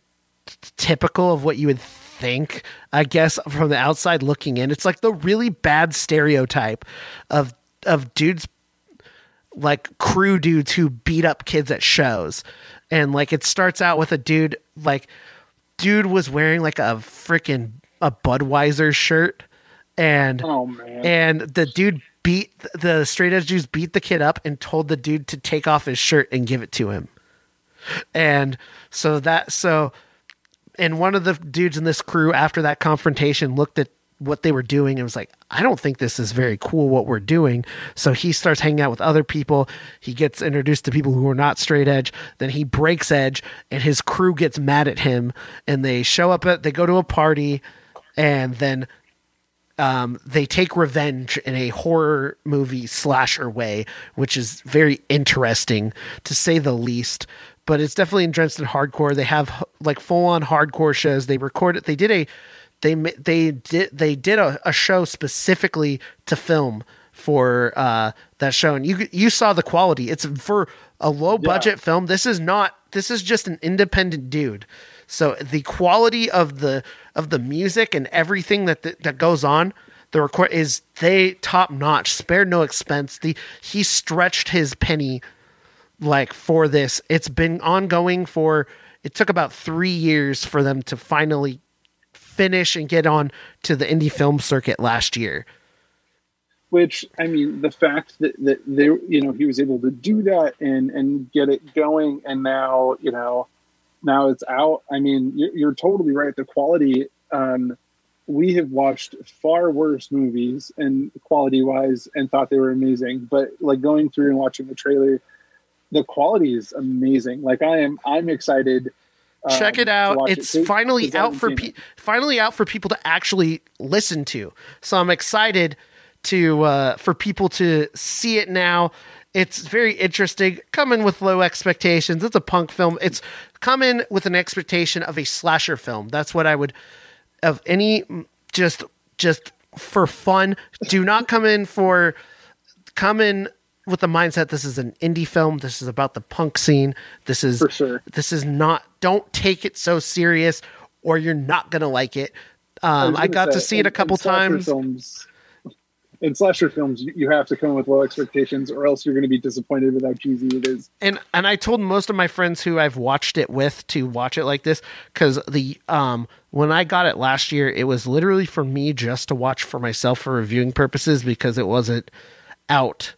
t- typical of what you would think, I guess, from the outside looking in. It's like the really bad stereotype of of dudes like crew dudes who beat up kids at shows. And like it starts out with a dude like dude was wearing like a freaking a Budweiser shirt and Oh man, and the dude beat the straight edge dudes beat the kid up and told the dude to take off his shirt and give it to him. And so that so and one of the dudes in this crew after that confrontation looked at what they were doing and was like, I don't think this is very cool what we're doing. So he starts hanging out with other people. He gets introduced to people who are not straight edge. Then he breaks edge and his crew gets mad at him and they show up at, they go to a party and then um, they take revenge in a horror movie slasher way, which is very interesting to say the least. But it's definitely entrenched in hardcore. They have like full on hardcore shows. They recorded. They did a they they did they did a, a show specifically to film for uh, that show, and you you saw the quality. It's for a low budget film. This is not. This is just an independent dude. So the quality of the of the music and everything that that, that goes on the record is they top notch. Spared no expense. The he stretched his penny like for this. It's been ongoing for it took about 3 years for them to finally finish and get on to the indie film circuit last year. which I mean, the fact that, that they, you know, he was able to do that and and get it going, and now you know, now it's out. I mean, you're, you're totally right. The quality, um, we have watched far worse movies and quality wise, and thought they were amazing. But like going through and watching the trailer, the quality is amazing. Like I am, I'm excited. Um, Check it out. It's it. finally out for pe- finally out for people to actually listen to. So I'm excited to uh, for people to see it now. It's very interesting. Come in with low expectations. It's a punk film. It's come in with an expectation of a slasher film. That's what I would of any just just for fun. Do not come in for come in with the mindset this is an indie film. This is about the punk scene. This is For sure. this is not don't take it so serious or you're not gonna like it. Um, I, gonna got to say, see it a couple in times. Films, in slasher films, you you have to come in with low expectations, or else you're to be disappointed with how cheesy it is. and and I told most of my friends who I've watched it with to watch it like this because the um when I got it last year, it was literally for me just to watch for myself for reviewing purposes because it wasn't out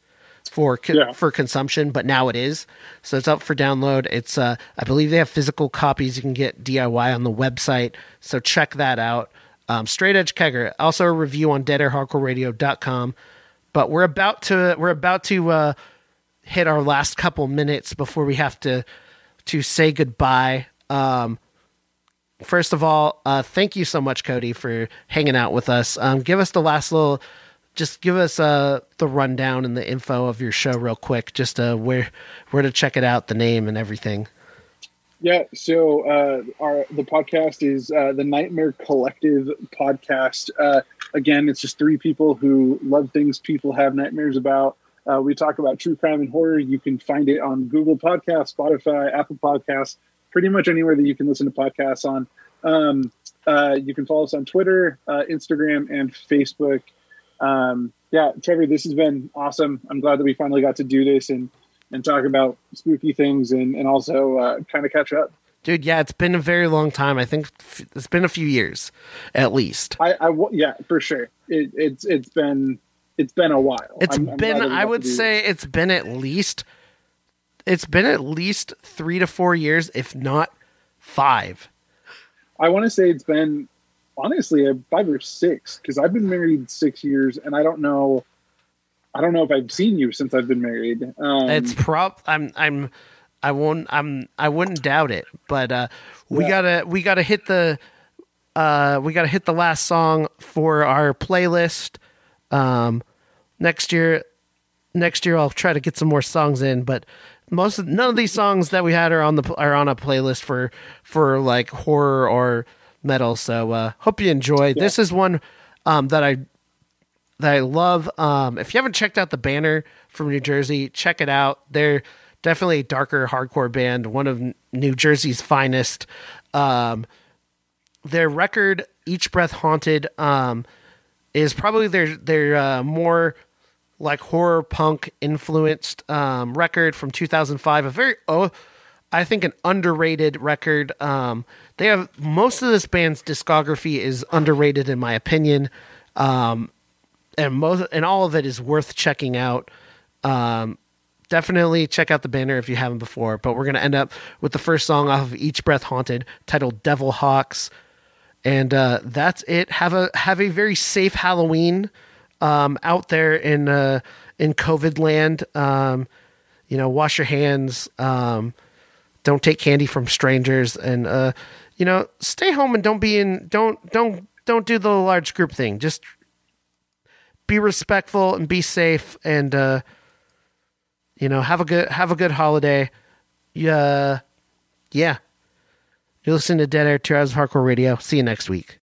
for co- Yeah. for consumption, but now it is. So it's up for download. It's uh I believe they have physical copies you can get DIY on the website. So check that out. Um, Straight Edge Kegger, also a review on deadairhardcoreradio.com. But we're about to we're about to uh hit our last couple minutes before we have to to say goodbye. Um, first of all, uh, thank you so much, Cody, for hanging out with us. Um, give us the last little, just give us uh, the rundown and the info of your show real quick, just uh, where where to check it out, the name and everything. Yeah, so uh, our the podcast is uh, the Nightmare Collective podcast. Uh, again, it's just three people who love things people have nightmares about. Uh, we talk about true crime and horror. You can find it on Google Podcasts, Spotify, Apple Podcasts, pretty much anywhere that you can listen to podcasts on. Um, you can follow us on Twitter, Instagram, and Facebook. Um, yeah, Trevor, this has been awesome. I'm glad that we finally got to do this and and talk about spooky things and and also uh, kind of catch up. Dude, yeah, it's been a very long time. I think f- it's been a few years, at least. I, I w- yeah, for sure. It, it's it's been it's been a while. It's I'm- I'm been, we I would say, it's been at least, it's been at least three to four years, if not five. I want to say it's been honestly a five or six because I've been married six years and I don't know. I don't know if I've seen you since I've been married. Um, it's prop. I'm. I'm. I won't. I'm. I wouldn't doubt it. But uh, we Yeah. gotta. We gotta hit the. Uh, we gotta hit the last song for our playlist. Um, next year. Next year, I'll try to get some more songs in, but most of, none of these songs that we had are on the are on a playlist for for like horror or metal. So uh, hope you enjoy. This is one um, that I that I love. Um, if you haven't checked out the Banner from New Jersey, check it out. They're definitely a darker hardcore band, one of New Jersey's finest. Um, their record, Each Breath Haunted, um, is probably their their uh, more like horror punk influenced um, record from 2005. A very oh, I think an underrated record. Um, they have most of this band's discography is underrated in my opinion. Um, and most and all of it is worth checking out. Um, definitely check out the banner if you haven't before. But we're gonna end up with the first song off of Each Breath Haunted, titled "Devil Hawks," and uh, that's it. Have a have a very safe Halloween um, out there in uh, in COVID land. Um, you know, wash your hands. Um, don't take candy from strangers, and uh, you know, stay home and don't be in. Don't don't don't do the large group thing. Just be respectful and be safe and uh you know have a good have a good holiday yeah yeah you listen to dead air two hours of hardcore radio see you next week